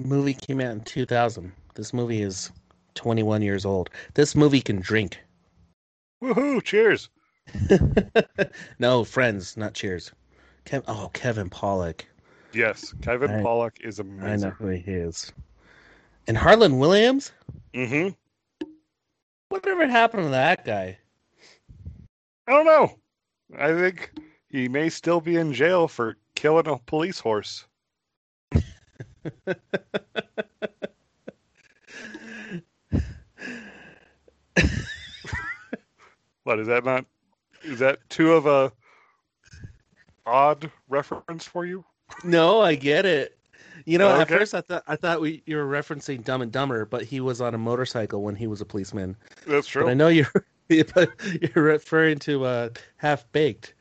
Movie came out in 2000. This movie is 21 years old. This movie can drink. Woohoo! Cheers. no, friends, not cheers. Kev- oh, Kevin Pollak. Yes, Kevin I- Pollak is amazing. I know who he is. And Harland Williams? Mm-hmm. Whatever happened to that guy? I don't know. I think he may still be in jail for killing a police horse. What is that not? Is that too of a odd reference for you? No, I get it. You know, at first I thought I thought we you were referencing Dumb and Dumber, but he was on a motorcycle when he was a policeman. That's true. But I know you're you're referring to uh, Half Baked.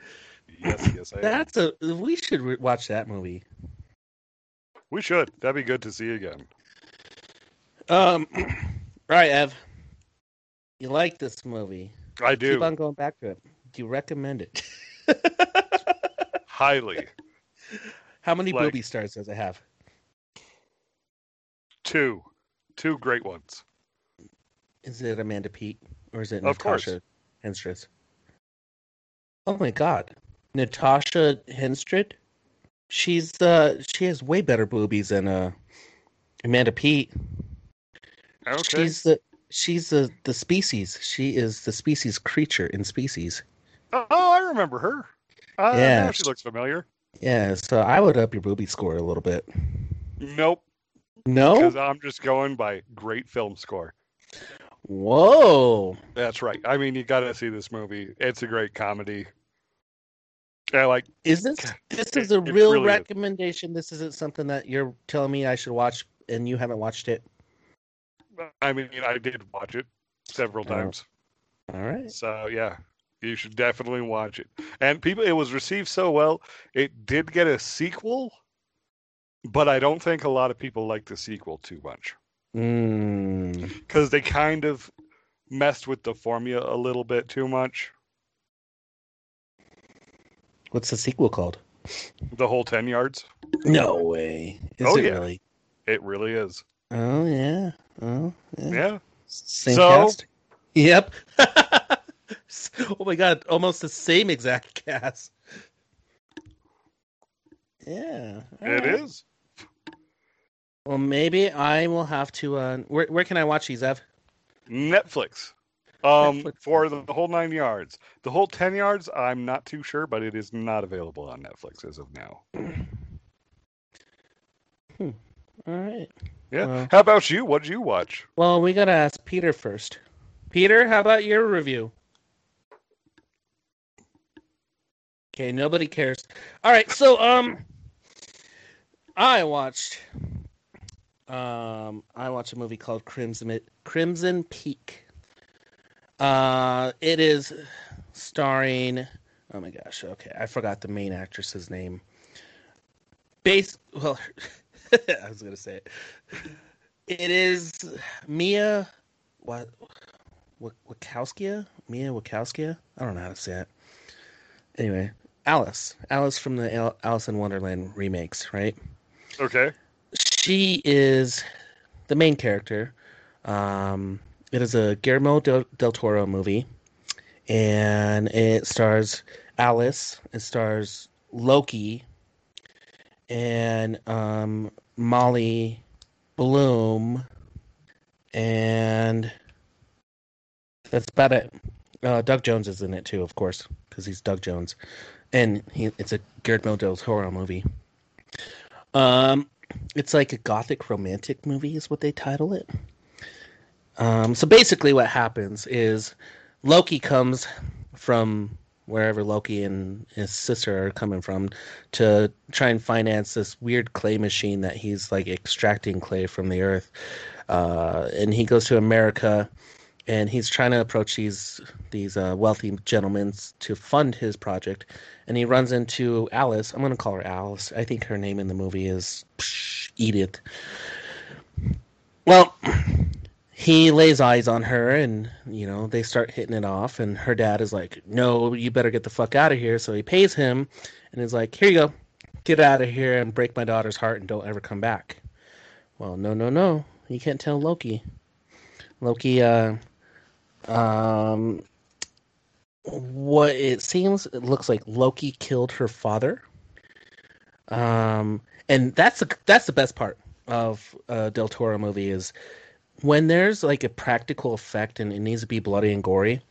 Yes, yes, I am. That's a we should re- watch that movie. We should. That'd be good to see again. Um, all right, Ev. You like this movie? I do Keep on going back to it. Do you recommend it? highly. How many Like- booby stars does it have? Two, two great ones. Is it Amanda Peet or is it Of. Natasha Henstridge? Oh my God, Natasha Henstridge. She's uh she has way better boobies than uh Amanda Peet. Okay. She's the she's the the species. She is the species creature in species. Oh, I remember her. Uh, Yeah. she looks familiar. Yeah, so I would up your booby score a little bit. Nope, No. because I'm just going by great film score. Whoa. That's right. I mean, you got to see this movie. It's a great comedy. I like. Is this this is a it real really is. recommendation? This isn't something that you're telling me I should watch and you haven't watched it. I mean, I did watch it several Oh. times. All right. So yeah, you should definitely watch it. And people, it was received so well. It did get a sequel, but I don't think a lot of people like the sequel too much Mm. because they kind of messed with the formula a little bit too much. What's the sequel called? The whole ten yards. No way. Is Oh, it yeah. really? It really is. Oh yeah. Oh yeah. Yeah. Same So- cast. Yep. oh my god, almost the same exact cast. Yeah. It alright. is. Well, maybe I will have to. Uh, where where can I watch these, Ev? Netflix. Um, Netflix. for the, the whole nine yards. The whole ten yards, I'm not too sure, but it is not available on Netflix as of now. All right. Yeah. Well- How about you? What did you watch? Well, we gotta ask Peter first. Peter, how about your review? Okay, nobody cares. All right, so um, I watched um, I watched a movie called Crimson Crimson Peak. Uh, it is starring. Oh my gosh! Okay, I forgot the main actress's name. Base well, I was gonna say it. It is Mia what Wachowski? Mia Wachowski? I don't know how to say it. Anyway, Alice. Alice from the Alice in Wonderland remakes, right? Okay. She is the main character. Um, it is a Guillermo del, del Toro movie, and it stars Alice. It stars Loki and um, Molly Bloom, and that's about it. Uh, Doug Jones is in it too, of course, because he's Doug Jones, and he, it's a Guillermo del Toro movie. Um, it's like a gothic romantic movie, is what they title it. Um, so basically, what happens is Loki comes from wherever Loki and his sister are coming from to try and finance this weird clay machine that he's like extracting clay from the earth. Uh, and he goes to America and he's trying to approach these these uh, wealthy gentlemen to fund his project. And he runs into Alice. I'm going to call her Alice. I think her name in the movie is psh, Edith. Well, he lays eyes on her and you know they start hitting it off and her dad is like no you better get the fuck out of here so he pays him and is like here you go get out of here and break my daughter's heart and don't ever come back well no no no you can't tell loki loki uh um what it seems it looks like loki killed her father um and that's the that's the best part of uh del toro movie is when there's like a practical effect and it needs to be bloody and gory,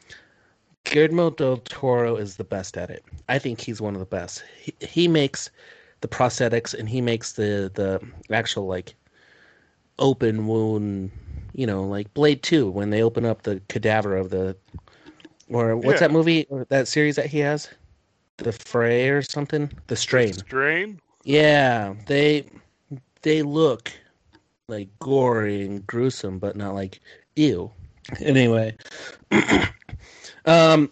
Guillermo del Toro is the best at it. I think he's one of the best. He, he makes the prosthetics and he makes the the actual like open wound, you know, like Blade Two when they open up the cadaver of the or what's Yeah. that movie or that series that he has, the Fray or something, the Strain. Strain. Yeah, they they look like gory and gruesome, but not like ew. Anyway, um,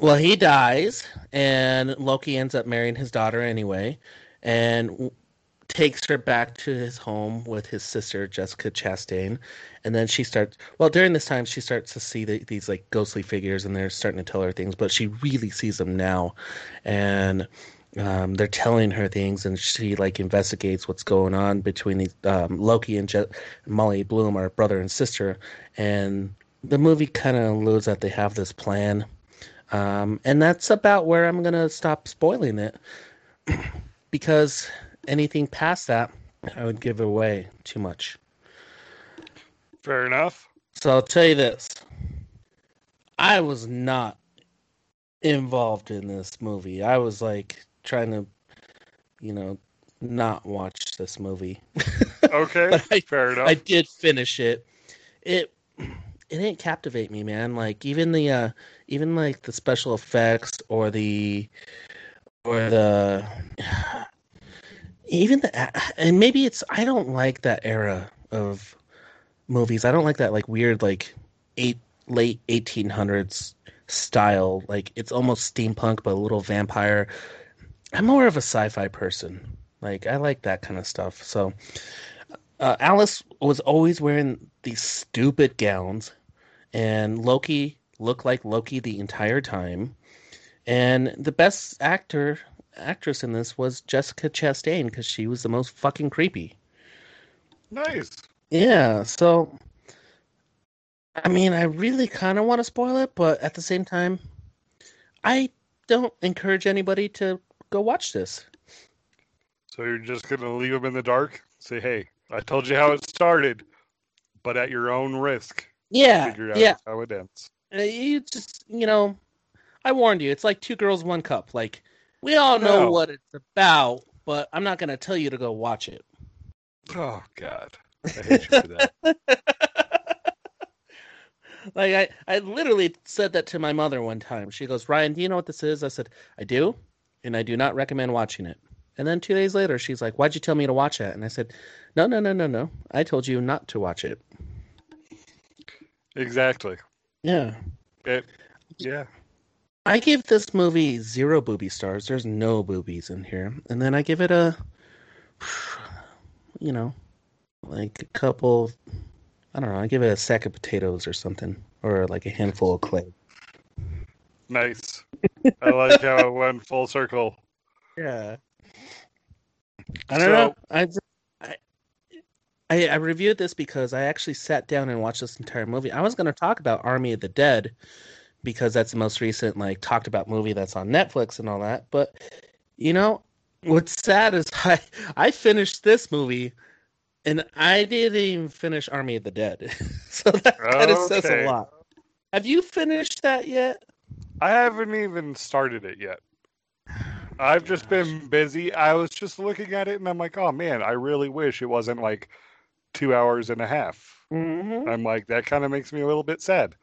well, he dies, and Loki ends up marrying his daughter anyway, and takes her back to his home with his sister Jessica Chastain, and then she starts. Well, during this time, she starts to see the, these like ghostly figures, and they're starting to tell her things, but she really sees them now, and um, they're telling her things, and she like investigates what's going on between these um, Loki and Je- Molly Bloom, are brother and sister, and the movie kind of alludes that they have this plan, um, and that's about where I'm gonna stop spoiling it, because anything past that, I would give away too much. Fair enough. So I'll tell you this: I was not involved in this movie. I was like trying to, you know, not watch this movie. Okay. I- Fair enough. I did finish it. It it didn't captivate me, man. Like even the uh even like the special effects or the or the even the and maybe it's I don't like that era of movies. I don't like that like weird like eight late 1800s style. Like it's almost steampunk but a little vampire. I'm more of a sci-fi person. Like I like that kind of stuff. So uh, Alice was always wearing these stupid gowns, and Loki looked like Loki the entire time. And the best actor actress in this was Jessica Chastain because she was the most fucking creepy. nice. Yeah, so I mean, I really kind of want to spoil it, but at the same time, I don't encourage anybody to go watch this. So you're just gonna leave them in the dark? Say, hey, I told you how it started, but at your own risk. Yeah, Figure out yeah. how it ends. Uh, you just you know i warned you it's like two girls one cup like we all know No. what it's about but i'm not going to tell you to go watch it. Oh God, I hate you for that. like i i literally said that to my mother one time. She goes ryan do you know what this is? I said i do and i do not recommend watching it. And then two days later she's like why'd you tell me to watch it and i said no no no no no. I told you not to watch it. Exactly. yeah. It, yeah. I give this movie zero booby stars. There's no boobies in here. And then I give it a you know, like a couple. I don't know. I give it a sack of potatoes or something, or like a handful of clay. Nice. I like how it went full circle. Yeah. I don't know. I, just, I, I I reviewed this because I actually sat down and watched this entire movie. I was going to talk about Army of the Dead because that's the most recent like talked about movie that's on Netflix and all that. But you know, what's sad is I I finished this movie and I didn't even finish Army of the Dead. so that kind of says a lot. Have you finished that yet? I haven't even started it yet. I've just been busy. I was just looking at it and I'm like, oh man, I really wish it wasn't like two hours and a half. Mm-hmm. I'm like, that kind of makes me a little bit sad.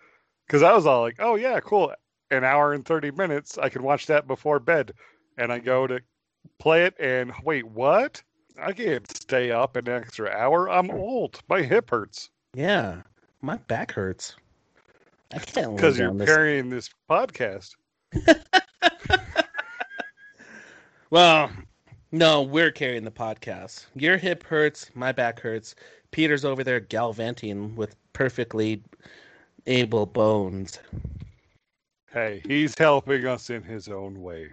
Because I was all like, oh yeah, cool. An hour and 30 minutes. I can watch that before bed. And I go to play it and wait, what? I can't stay up an extra hour. I'm old. My hip hurts. Yeah, my back hurts. I can't Because you're this carrying this podcast. Well, no, we're carrying the podcast. Your hip hurts, my back hurts. Peter's over there galvanting with perfectly able bones. Hey, he's helping us in his own way.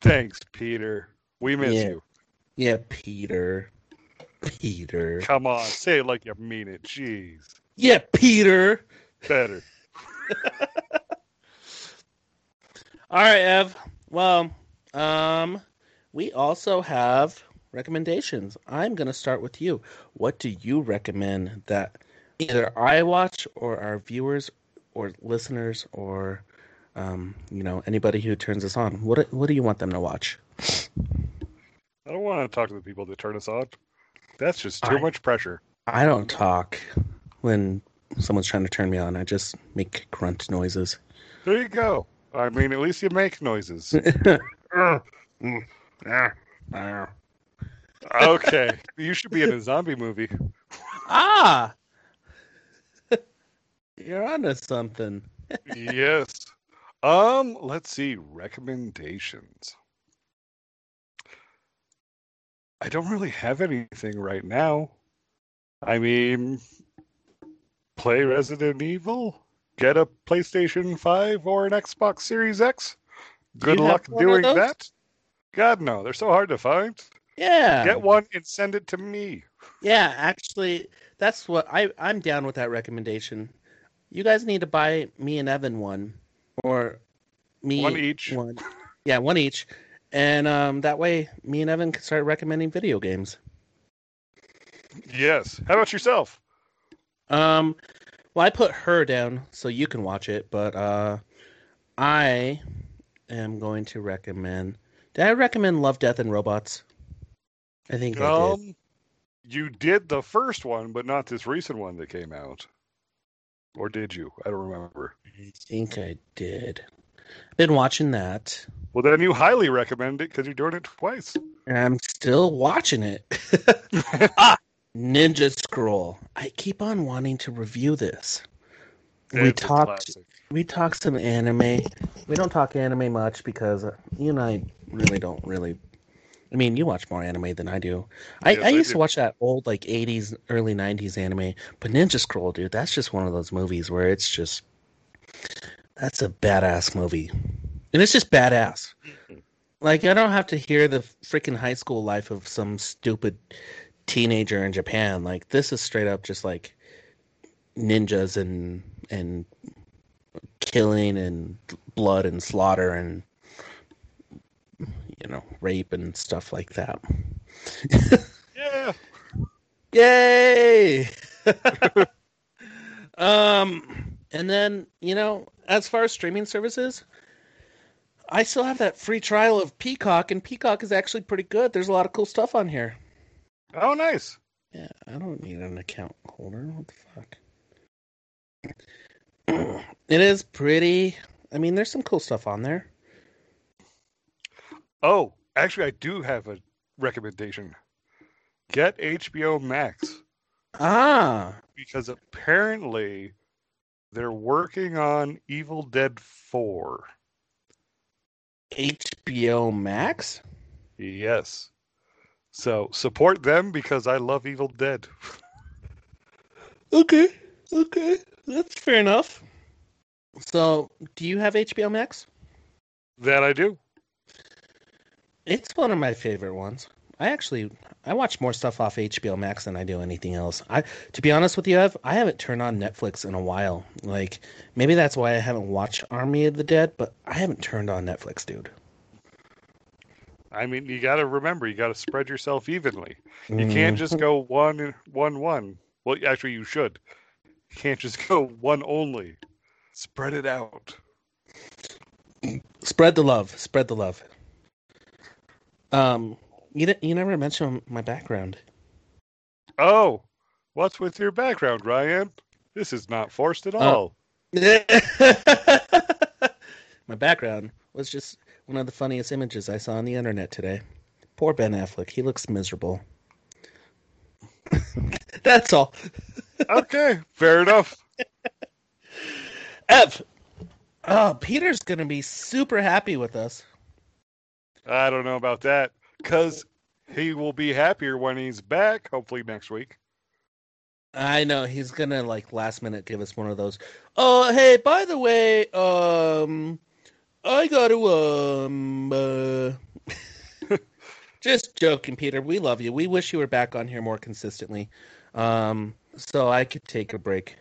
Thanks, Peter. We miss Yeah. you. Yeah, Peter. Peter. Come on, say it like you mean it. Jeez. Yeah, Peter. Better. All right, Ev. Well, um, we also have recommendations. I'm going to start with you. What do you recommend that either I watch or our viewers or listeners or um, you know anybody who turns us on? What what do you want them to watch? I don't want to talk to the people that turn us on. That's just too I- much pressure. I don't talk when someone's trying to turn me on. I just make grunt noises. There you go. I mean, at least you make noises. okay, you should be in a zombie movie. ah, you're onto something. yes. Um, let's see recommendations. I don't really have anything right now. I mean, play Resident Evil, get a PlayStation 5 or an Xbox Series X. Good have luck doing that. God no, they're so hard to find. Yeah. Get one and send it to me. Yeah, actually, that's what I I'm down with that recommendation. You guys need to buy me and Evan one, or me One each. One, yeah, one each, and um, that way me and Evan can start recommending video games. Yes. How about yourself? Um, well, I put her down so you can watch it, but uh, I am going to recommend. Did I recommend Love, Death, and Robots? I think I did. Um, you did the first one, but not this recent one that came out. Or did you? I don't remember. I think I did. Been watching that. Well, then you highly recommend it because you're doing it twice. And I'm still watching it. ah, Ninja Scroll. I keep on wanting to review this. we It's a talked. We talked some anime. We don't talk anime much because uh, you and I really don't really. I mean, you watch more anime than I do. I, Yes, I I used do. to watch that old like '80s, early '90s anime, but Ninja Scroll, dude, that's just one of those movies where it's just that's a badass movie, and it's just badass. Mm-hmm. Like I don't have to hear the freaking high school life of some stupid teenager in Japan. Like this is straight up just like ninjas and and killing and blood and slaughter and you know rape and stuff like that. Yeah. Yay! um, and then you know, as far as streaming services, I still have that free trial of Peacock, and Peacock is actually pretty good. There's a lot of cool stuff on here. Oh, nice. Yeah, I don't need an account holder. What the fuck? it is pretty. I mean, there's some cool stuff on there. Oh, actually, I do have a recommendation. Get HBO Max Ah, because apparently they're working on Evil Dead 4. HBO Max. Yes. So support them because I love Evil Dead. Okay, okay, that's fair enough. So, do you have HBO Max? That I do. It's one of my favorite ones. I actually I watch more stuff off HBO Max than I do anything else. I to be honest with you, Ev, I haven't turned on Netflix in a while. Like maybe that's why I haven't watched Army of the Dead, but I haven't turned on Netflix, dude. I mean, you got to remember, you got to spread yourself evenly. You mm. can't just go one, one, one. Well, actually, you should. You can't just go one only. Spread it out. spread the love. Spread the love. Um, you you never mentioned my background. Oh, what's with your background, Ryan? This is not forced at all. my background was just one of the funniest images I saw on the internet today. Poor Ben Affleck. He looks miserable. That's all. okay, fair enough. Ev. Oh, Peter's gonna be super happy with us. I don't know about that because he will be happier when he's back, hopefully next week. I know he's gonna like last minute give us one of those. Oh, hey, by the way, um, I gotta um, uh... just joking, Peter. We love you. We wish you were back on here more consistently, um, so I could take a break.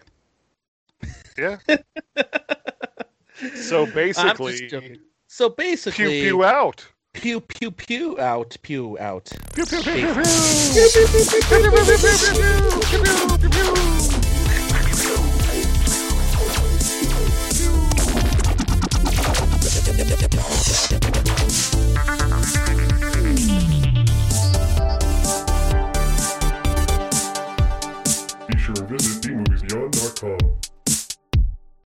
Yeah. so basically. So basically, pew pew out. Pew pew pew out, pew out. Pew pew pew pew Basically. pew. Pew pew pew pew pew pew pew pew pew pew pew pew.